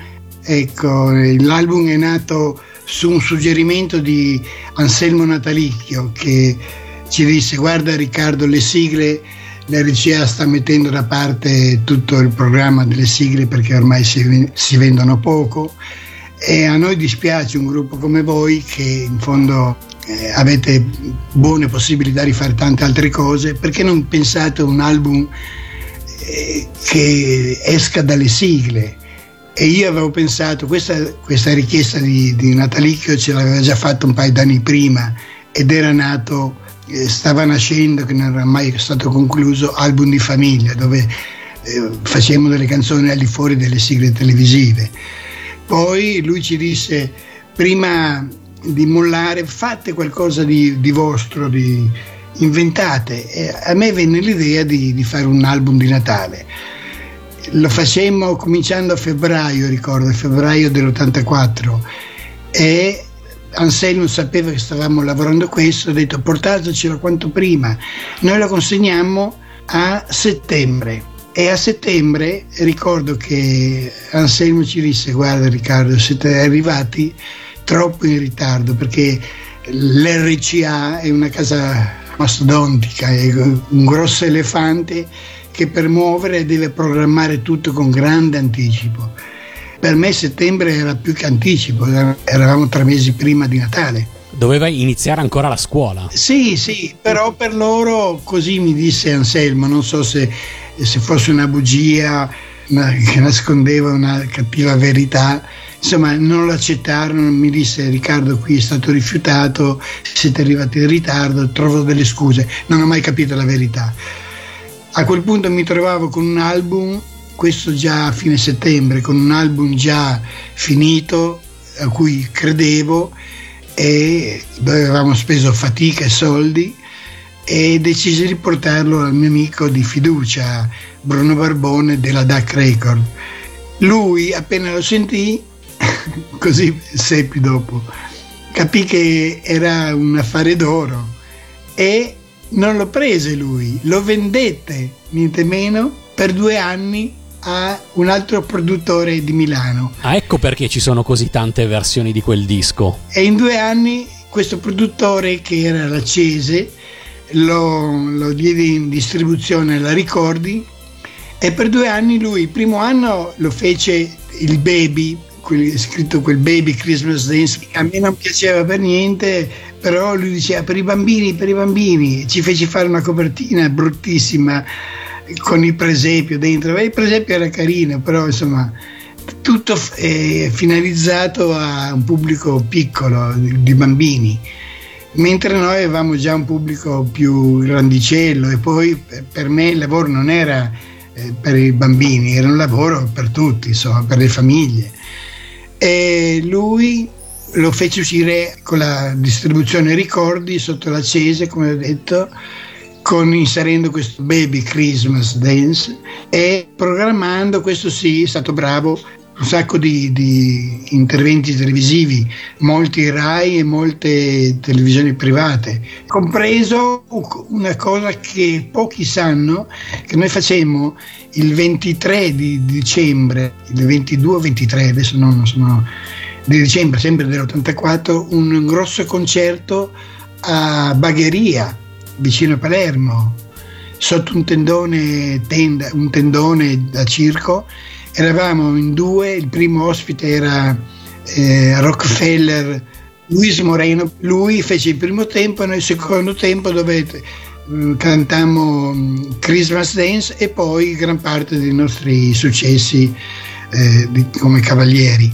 S3: ecco, l'album è nato su un suggerimento di Anselmo Natalicchio che ci disse guarda Riccardo le sigle la regia sta mettendo da parte tutto il programma delle sigle perché ormai si, si, vendono poco. E a noi dispiace un gruppo come voi che in fondo eh, avete buone possibilità di fare tante altre cose. Perché non pensate a un album che esca dalle sigle e io avevo pensato questa, questa richiesta di, di Natalicchio ce l'aveva già fatto un paio d'anni prima ed era nato stava nascendo, che non era mai stato concluso, album di famiglia, dove eh, facevamo delle canzoni al di fuori delle sigle televisive. Poi lui ci disse, prima di mollare, fate qualcosa di, di vostro, di, inventate. E a me venne l'idea di, di fare un album di Natale. Lo facemmo cominciando a febbraio, ricordo, febbraio dell'84 e Anselmo sapeva che stavamo lavorando questo, ha detto portatecelo quanto prima. Noi lo consegniamo a settembre e a settembre ricordo che Anselmo ci disse guarda Riccardo siete arrivati troppo in ritardo perché l'RCA è una casa mastodontica, è un grosso elefante che per muovere deve programmare tutto con grande anticipo per me settembre era più che anticipo, eravamo tre mesi prima di Natale.
S2: Doveva iniziare ancora la scuola.
S3: Sì, sì, però per loro così mi disse Anselmo, non so se, se fosse una bugia una, che nascondeva una cattiva verità, insomma non lo accettarono, mi disse Riccardo qui è stato rifiutato, siete arrivati in ritardo, trovo delle scuse, non ho mai capito la verità. A quel punto mi trovavo con un album questo già a fine settembre con un album già finito a cui credevo e dove avevamo speso fatica e soldi e decisi di portarlo al mio amico di fiducia Bruno Barbone della DAC Record. Lui appena lo sentì, così seppi dopo, capì che era un affare d'oro e non lo prese lui, lo vendette niente meno per due anni a un altro produttore di Milano.
S2: Ah, ecco perché ci sono così tante versioni di quel disco.
S3: E in due anni questo produttore, che era la Cese, lo, lo diede in distribuzione alla Ricordi e per due anni lui, il primo anno lo fece il Baby, quel, scritto quel Baby Christmas Dance, a me non piaceva per niente, però lui diceva per i bambini, per i bambini, ci fece fare una copertina bruttissima con il presepio dentro. Il presepio era carino, però insomma tutto è finalizzato a un pubblico piccolo di bambini, mentre noi avevamo già un pubblico più grandicello e poi per me il lavoro non era eh, per i bambini, era un lavoro per tutti, insomma, per le famiglie. E lui lo fece uscire con la distribuzione ricordi sotto la Cese, come ho detto, con, inserendo questo Baby Christmas Dance. E programmando, questo sì, è stato bravo, un sacco di, di, interventi televisivi, molti RAI e molte televisioni private, compreso una cosa che pochi sanno, che noi facemmo il 23 di dicembre, il 22 o 23, adesso non sono di dicembre, sempre dell'84, un grosso concerto a Bagheria vicino a Palermo, sotto un tendone, tenda, un tendone da circo. Eravamo in due, il primo ospite era eh, Rockefeller Luis Moreno. Lui fece il primo tempo e nel secondo tempo dove mm, cantammo mm, Christmas Dance e poi gran parte dei nostri successi eh, di, come cavalieri.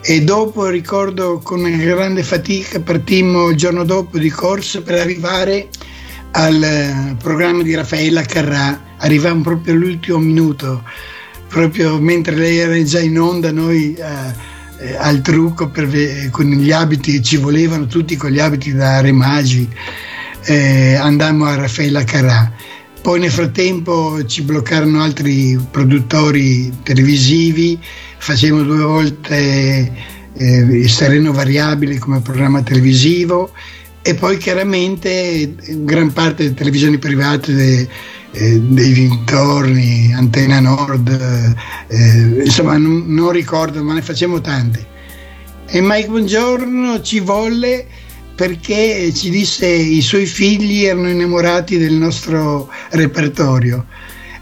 S3: E dopo ricordo con grande fatica partimmo il giorno dopo di corsa per arrivare al eh, programma di Raffaella Carrà. Arrivavamo proprio all'ultimo minuto, proprio mentre lei era già in onda, noi eh, eh al trucco per, con gli abiti, ci volevano tutti con gli abiti da re magi. Eh, andammo a Raffaella Carrà. Poi nel frattempo ci bloccarono altri produttori televisivi, facevamo due volte eh, il Sereno Variabile come programma televisivo e poi chiaramente gran parte delle televisioni private de, eh, dei dintorni, Antena Nord, eh, insomma non, non, ricordo ma ne facciamo tante. E Mike Buongiorno ci volle perché ci disse i suoi figli erano innamorati del nostro repertorio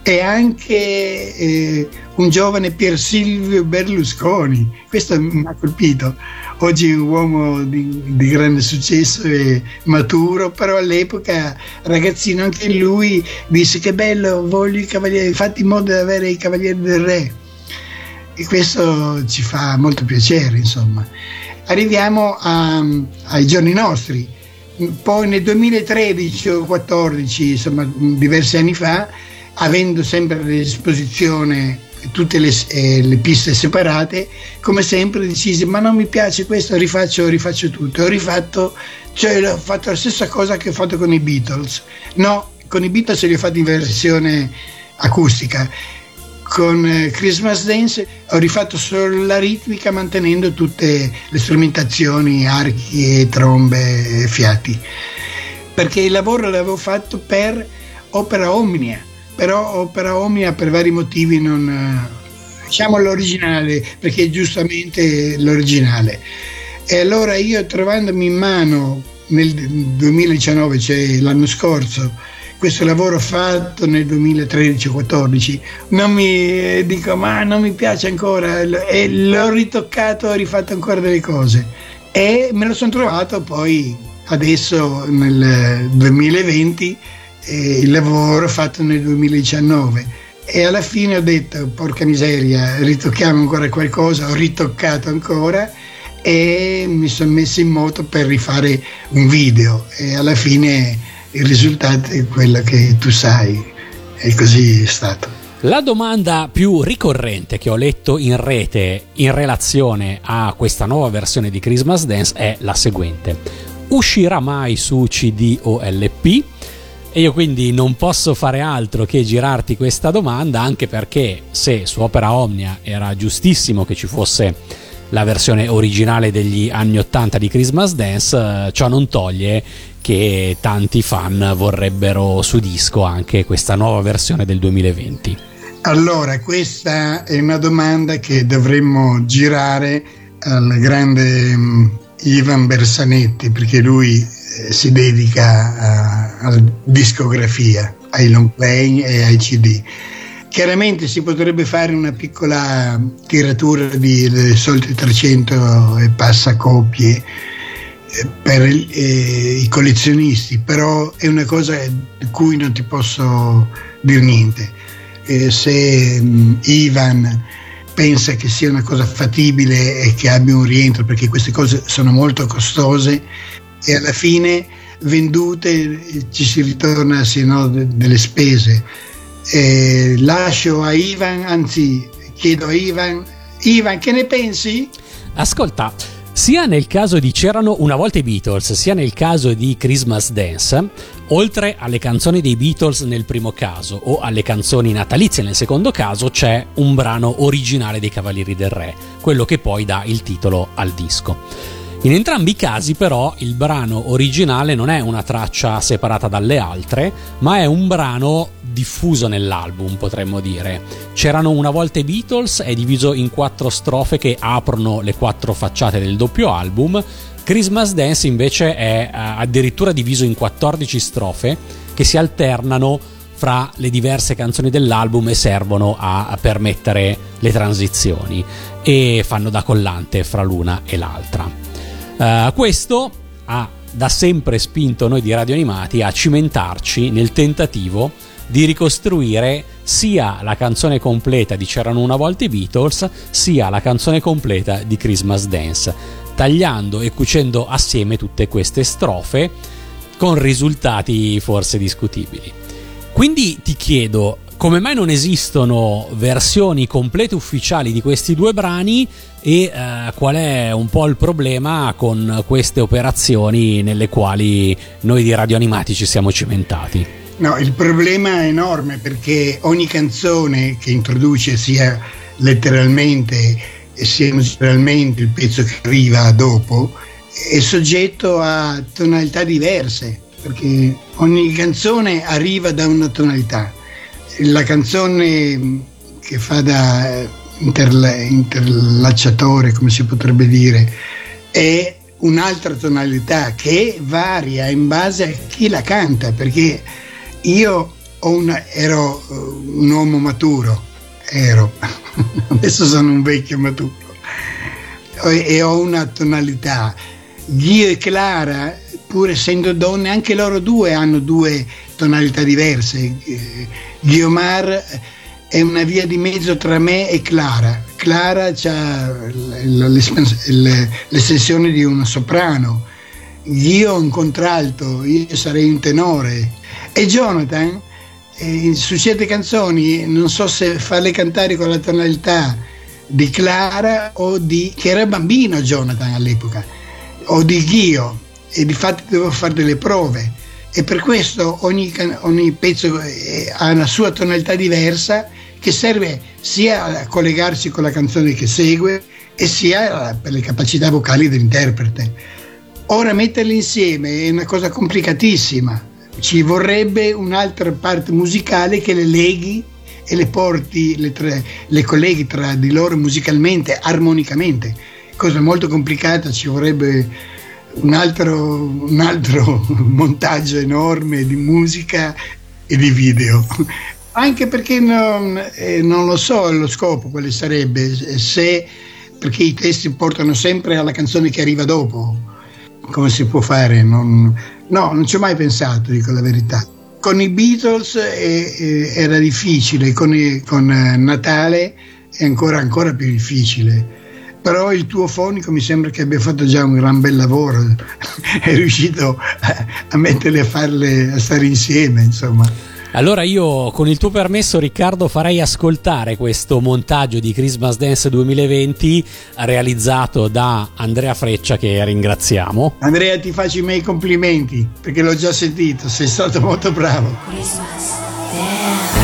S3: e anche eh, un giovane Pier Silvio Berlusconi, questo mi ha colpito, oggi un uomo di, di, grande successo e maturo, però all'epoca ragazzino anche lui disse che bello, voglio i cavalieri, fatti in modo di avere i cavalieri del re. E questo ci fa molto piacere insomma. Arriviamo a, ai giorni nostri. Poi nel 2013 o 2014, insomma diversi anni fa, avendo sempre a disposizione tutte le, eh, le, piste separate, come sempre decisi ma non mi piace questo, rifaccio, rifaccio tutto. Ho rifatto, cioè ho fatto la stessa cosa che ho fatto con i Beatles. No, con i Beatles li ho fatti in versione acustica con eh, Christmas Dance ho rifatto solo la ritmica mantenendo tutte le strumentazioni, archi, trombe e fiati. Perché il lavoro l'avevo fatto per Opera Omnia, però Opera Omnia per vari motivi non... Eh, diciamo l'originale, perché è giustamente l'originale. E allora io trovandomi in mano nel 2019, cioè l'anno scorso, questo lavoro fatto nel 2013-14 non mi dico ma non mi piace ancora e l'ho ritoccato ho rifatto ancora delle cose e me lo sono trovato poi adesso nel 2020 eh, il lavoro fatto nel 2019 e alla fine ho detto porca miseria ritocchiamo ancora qualcosa ho ritoccato ancora e mi sono messo in moto per rifare un video e alla fine il risultato è quello che tu sai e così è stato.
S2: La domanda più ricorrente che ho letto in rete in relazione a questa nuova versione di Christmas Dance è la seguente. Uscirà mai su CD o LP? E io quindi non posso fare altro che girarti questa domanda, anche perché se su Opera Omnia era giustissimo che ci fosse la versione originale degli anni 80 di Christmas Dance, eh, ciò non toglie che tanti fan vorrebbero su disco anche questa nuova versione del 2020.
S3: Allora, questa è una domanda che dovremmo girare al grande um, Ivan Bersanetti perché lui eh, si dedica alla discografia, ai long play e ai CD. Chiaramente si potrebbe fare una piccola tiratura di delle solite 300 e passa copie per eh, i collezionisti, però è una cosa di cui non ti posso dire niente. Eh, se mh, Ivan pensa che sia una cosa fattibile e che abbia un rientro, perché queste cose sono molto costose e alla fine vendute ci si ritorna se no de- delle spese. Eh, lascio a Ivan, anzi chiedo a Ivan, Ivan che ne pensi?
S2: Ascolta, sia nel caso di C'erano una volta i Beatles, sia nel caso di Christmas Dance, oltre alle canzoni dei Beatles nel primo caso o alle canzoni natalizie nel secondo caso, c'è un brano originale dei Cavalieri del Re, quello che poi dà il titolo al disco. In entrambi i casi però il brano originale non è una traccia separata dalle altre, ma è un brano diffuso nell'album, potremmo dire. C'erano una volta i Beatles, è diviso in quattro strofe che aprono le quattro facciate del doppio album. Christmas Dance invece è eh, addirittura diviso in 14 strofe che si alternano fra le diverse canzoni dell'album e servono a permettere le transizioni e fanno da collante fra l'una e l'altra. Uh, questo ha da sempre spinto noi di Radio Animati a cimentarci nel tentativo di ricostruire sia la canzone completa di C'erano una volta i Beatles, sia la canzone completa di Christmas Dance, tagliando e cucendo assieme tutte queste strofe con risultati forse discutibili. Quindi ti chiedo, come mai non esistono versioni complete ufficiali di questi due brani e eh, qual è un po' il problema con queste operazioni nelle quali noi di Radio Animati ci siamo cimentati?
S3: No, il problema è enorme perché ogni canzone che introduce sia letteralmente e sia musicalmente il pezzo che arriva dopo è soggetto a tonalità diverse perché ogni canzone arriva da una tonalità la canzone che fa da interla- interlacciatore, come si potrebbe dire, è un'altra tonalità che varia in base a chi la canta, perché io una, ero uh, un uomo maturo, ero, adesso sono un vecchio maturo e ho una tonalità. Ghio e Clara, pur essendo donne, anche loro due hanno due tonalità diverse. Guiomar è una via di mezzo tra me e Clara. Clara ha l'estensione di un soprano, io un contralto, io sarei un tenore. E Jonathan, eh, su certe canzoni, non so se farle cantare con la tonalità di Clara o di... che era bambino Jonathan all'epoca, o di Ghio, e di fatto devo fare delle prove e per questo ogni, ogni pezzo eh, ha una sua tonalità diversa che serve sia a collegarsi con la canzone che segue e sia per le capacità vocali dell'interprete. Ora metterli insieme è una cosa complicatissima, ci vorrebbe un'altra parte musicale che le leghi e le porti, le, tre, le colleghi tra di loro musicalmente, armonicamente, cosa molto complicata, ci vorrebbe un altro, un altro montaggio enorme di musica e di video. Anche perché non, eh, non lo so lo scopo quale sarebbe, se, perché i testi portano sempre alla canzone che arriva dopo. Come si può fare? Non, no, non ci ho mai pensato, dico la verità. Con i Beatles eh, eh, era difficile, con, i, con eh, Natale è ancora, ancora più difficile però il tuo fonico mi sembra che abbia fatto già un gran bel lavoro, è riuscito a, a metterle a farle a stare insieme, insomma.
S2: Allora io con il tuo permesso Riccardo farei ascoltare questo montaggio di Christmas Dance 2020 realizzato da Andrea Freccia che ringraziamo.
S3: Andrea ti faccio i miei complimenti perché l'ho già sentito, sei stato molto bravo. Christmas Dance.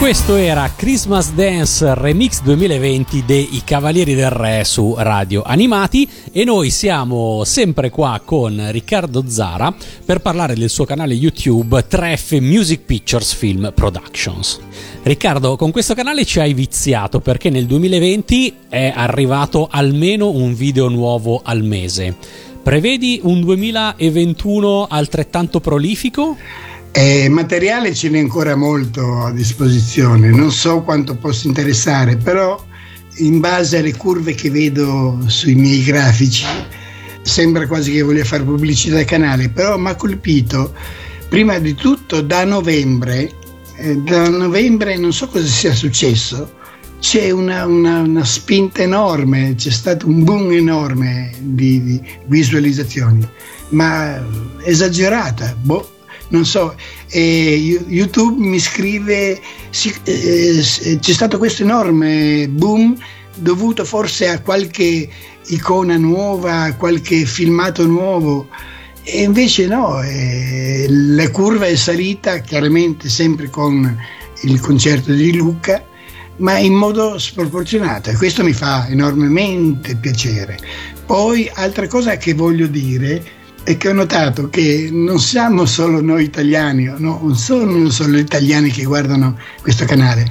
S5: Questo
S2: era Christmas Dance Remix 2020 dei Cavalieri del Re su Radio Animati e noi siamo sempre qua con Riccardo Zara per parlare del suo canale YouTube Treff Music Pictures Film Productions. Riccardo, con questo canale ci hai viziato perché nel 2020 è arrivato almeno un video nuovo al mese. Prevedi un 2021 altrettanto prolifico?
S3: Eh, materiale ce n'è ancora molto a disposizione, non so quanto possa interessare, però in base alle curve che vedo sui miei grafici sembra quasi che voglia fare pubblicità al canale, però mi ha colpito prima di tutto da novembre, eh, da novembre non so cosa sia successo, c'è una, una- una spinta enorme, c'è stato un boom enorme di, di visualizzazioni, ma esagerata, boh, non so, e Yu- YouTube mi scrive, sì, eh, c'è stato questo enorme boom dovuto forse a qualche icona nuova, a qualche filmato nuovo. E invece no, eh, la curva è salita chiaramente sempre con il concerto di Luca, ma in modo sproporzionato e questo mi fa enormemente piacere. Poi altra cosa che voglio dire è che ho notato che non siamo solo noi italiani, no, non sono solo gli italiani che guardano questo canale,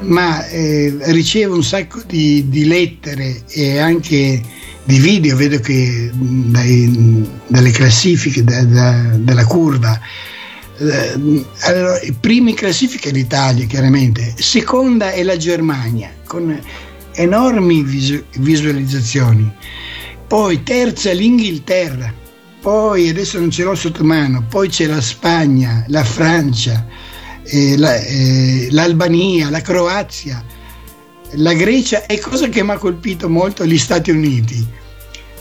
S3: ma eh, ricevo un sacco di, di lettere e anche di video, vedo che dai- dalle classifiche da- da- della curva Eh, allora, i primi in classifica è l'Italia, chiaramente. Seconda è la Germania, con enormi visu- visualizzazioni. Poi terza l'Inghilterra. Poi adesso non ce l'ho sotto mano. Poi c'è la Spagna, la Francia, eh, la- eh, l'Albania, la Croazia, la Grecia e cosa che mi ha colpito molto gli Stati Uniti.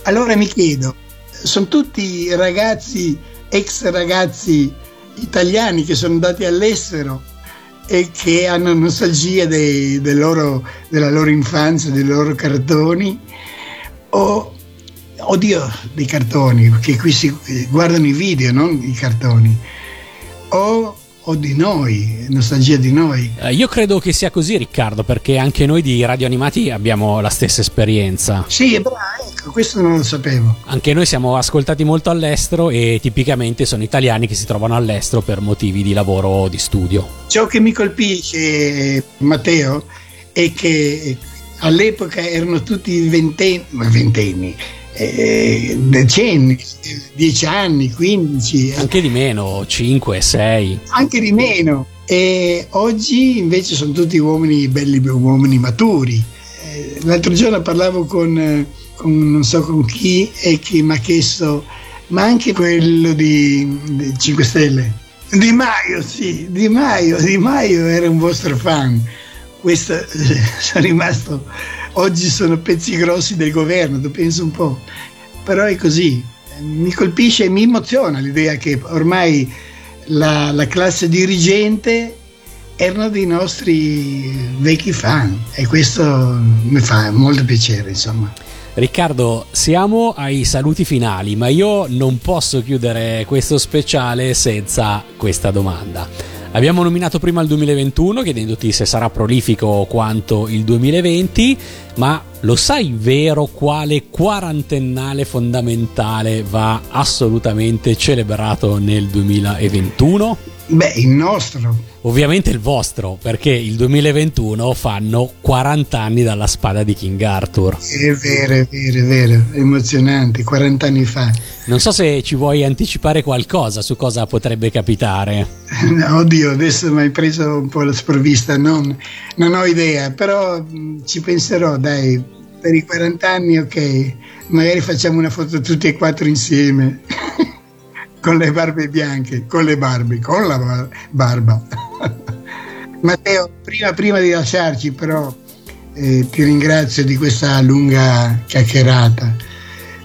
S3: Allora mi chiedo, sono tutti ragazzi, ex ragazzi italiani che sono andati all'estero e che hanno nostalgia dei- del loro- della loro infanzia, dei loro cartoni o oddio dei cartoni perché qui si guardano i video non i cartoni o, o di noi nostalgia di noi
S2: Eh, io credo che sia così, Riccardo, perché anche noi di Radio Animati abbiamo la stessa esperienza.
S3: sì bravo, ecco questo non lo sapevo
S2: Anche noi siamo ascoltati molto all'estero e tipicamente sono italiani che si trovano all'estero per motivi di lavoro o di studio.
S3: Ciò che mi colpisce, Matteo, è che all'epoca erano tutti ventenni, ma ventenni, eh, decenni, dieci anni, quindici,
S2: Anche di meno, 5, 6.
S3: anche di meno. E oggi invece sono tutti uomini belli, uomini maturi. Eh, L'altro giorno parlavo con, eh, con non so con chi e che mi ha chiesto, ma anche quello di, di 5 Stelle. Di Maio, sì, Di Maio, Di Maio era un vostro fan. Questo eh, sono rimasto. Oggi sono pezzi grossi del governo, tu penso un po'. Però è così. Mi colpisce e mi emoziona l'idea che ormai la, la classe dirigente erano dei nostri vecchi fan e questo mi fa molto piacere, insomma.
S2: Riccardo, siamo ai saluti finali, ma io non posso chiudere questo speciale senza questa domanda. Abbiamo nominato prima il 2021, chiedendoti se sarà prolifico quanto il 2020, ma lo sai vero quale quarantennale fondamentale va assolutamente celebrato nel 2021?
S3: Beh, il nostro,
S2: Ovviamente il vostro, perché il 2021 fanno 40 anni dalla spada di King Arthur.
S3: è vero, è vero, è vero, emozionante, 40 anni fa.
S2: Non so se ci vuoi anticipare qualcosa su cosa potrebbe capitare.
S3: Oddio, adesso mi hai preso un po' la sprovvista, non, non ho idea, però mh, ci penserò, dai, per i 40 anni ok, magari facciamo una foto tutti e quattro insieme, con le barbe bianche, con le barbe, con la bar- barba. Matteo, prima, prima di lasciarci però eh, ti ringrazio di questa lunga chiacchierata.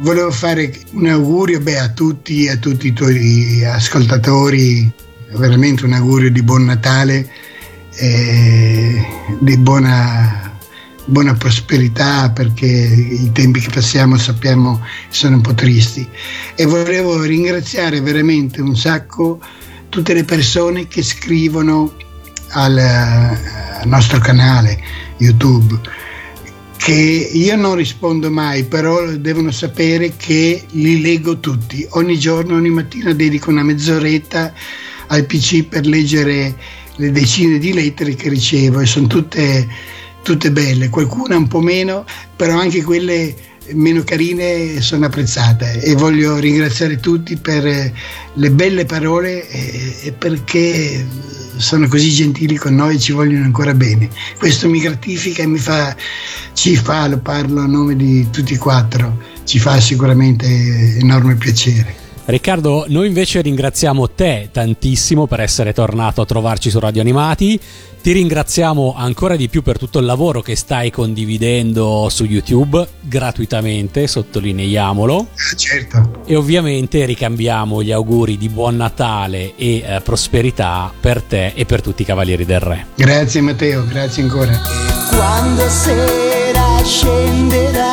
S3: Volevo fare un augurio beh, a tutti, a tutti i tuoi ascoltatori, veramente un augurio di buon Natale, eh, di buona, buona prosperità perché i tempi che passiamo sappiamo sono un po' tristi. E volevo ringraziare veramente un sacco tutte le persone che scrivono al, al nostro canale YouTube che io non rispondo mai, però devono sapere che li leggo tutti. Ogni giorno, ogni mattina dedico una mezz'oretta al PC per leggere le decine di lettere che ricevo e sono tutte, tutte belle, qualcuna un po' meno, però anche quelle meno carine sono apprezzate e voglio ringraziare tutti per eh, le belle parole e, perché sono così gentili con noi e ci vogliono ancora bene. Questo mi gratifica e mi fa, ci fa, lo parlo a nome di tutti e quattro, ci fa sicuramente enorme piacere.
S2: Riccardo, noi invece ringraziamo te tantissimo per essere tornato a trovarci su Radio Animati. Ti ringraziamo ancora di più per tutto il lavoro che stai condividendo su YouTube gratuitamente, sottolineiamolo.
S3: Ah, certo.
S2: E ovviamente ricambiamo gli auguri di buon Natale e eh, prosperità per te e per tutti i Cavalieri del Re.
S3: Grazie Matteo, grazie ancora.
S4: Quando sera scenderà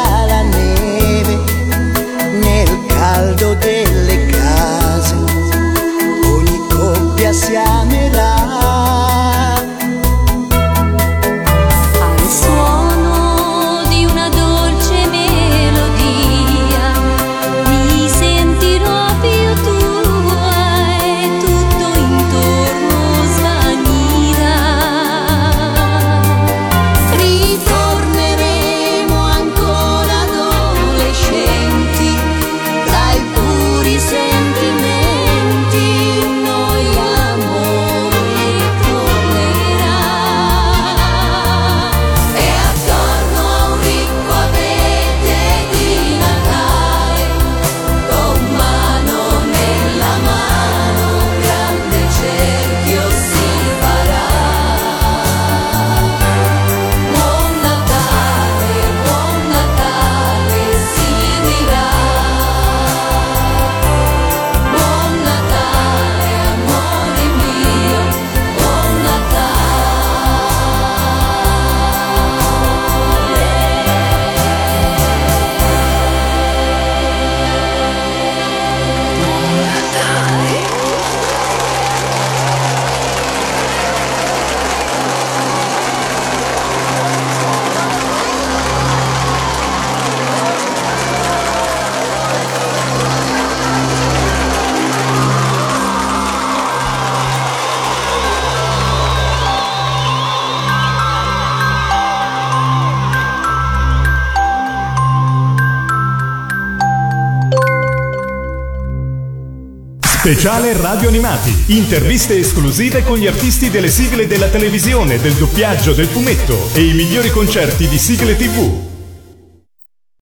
S1: Speciale Radio Animati. Interviste esclusive con gli artisti delle sigle della televisione, del doppiaggio, del fumetto e i migliori concerti di sigle TV.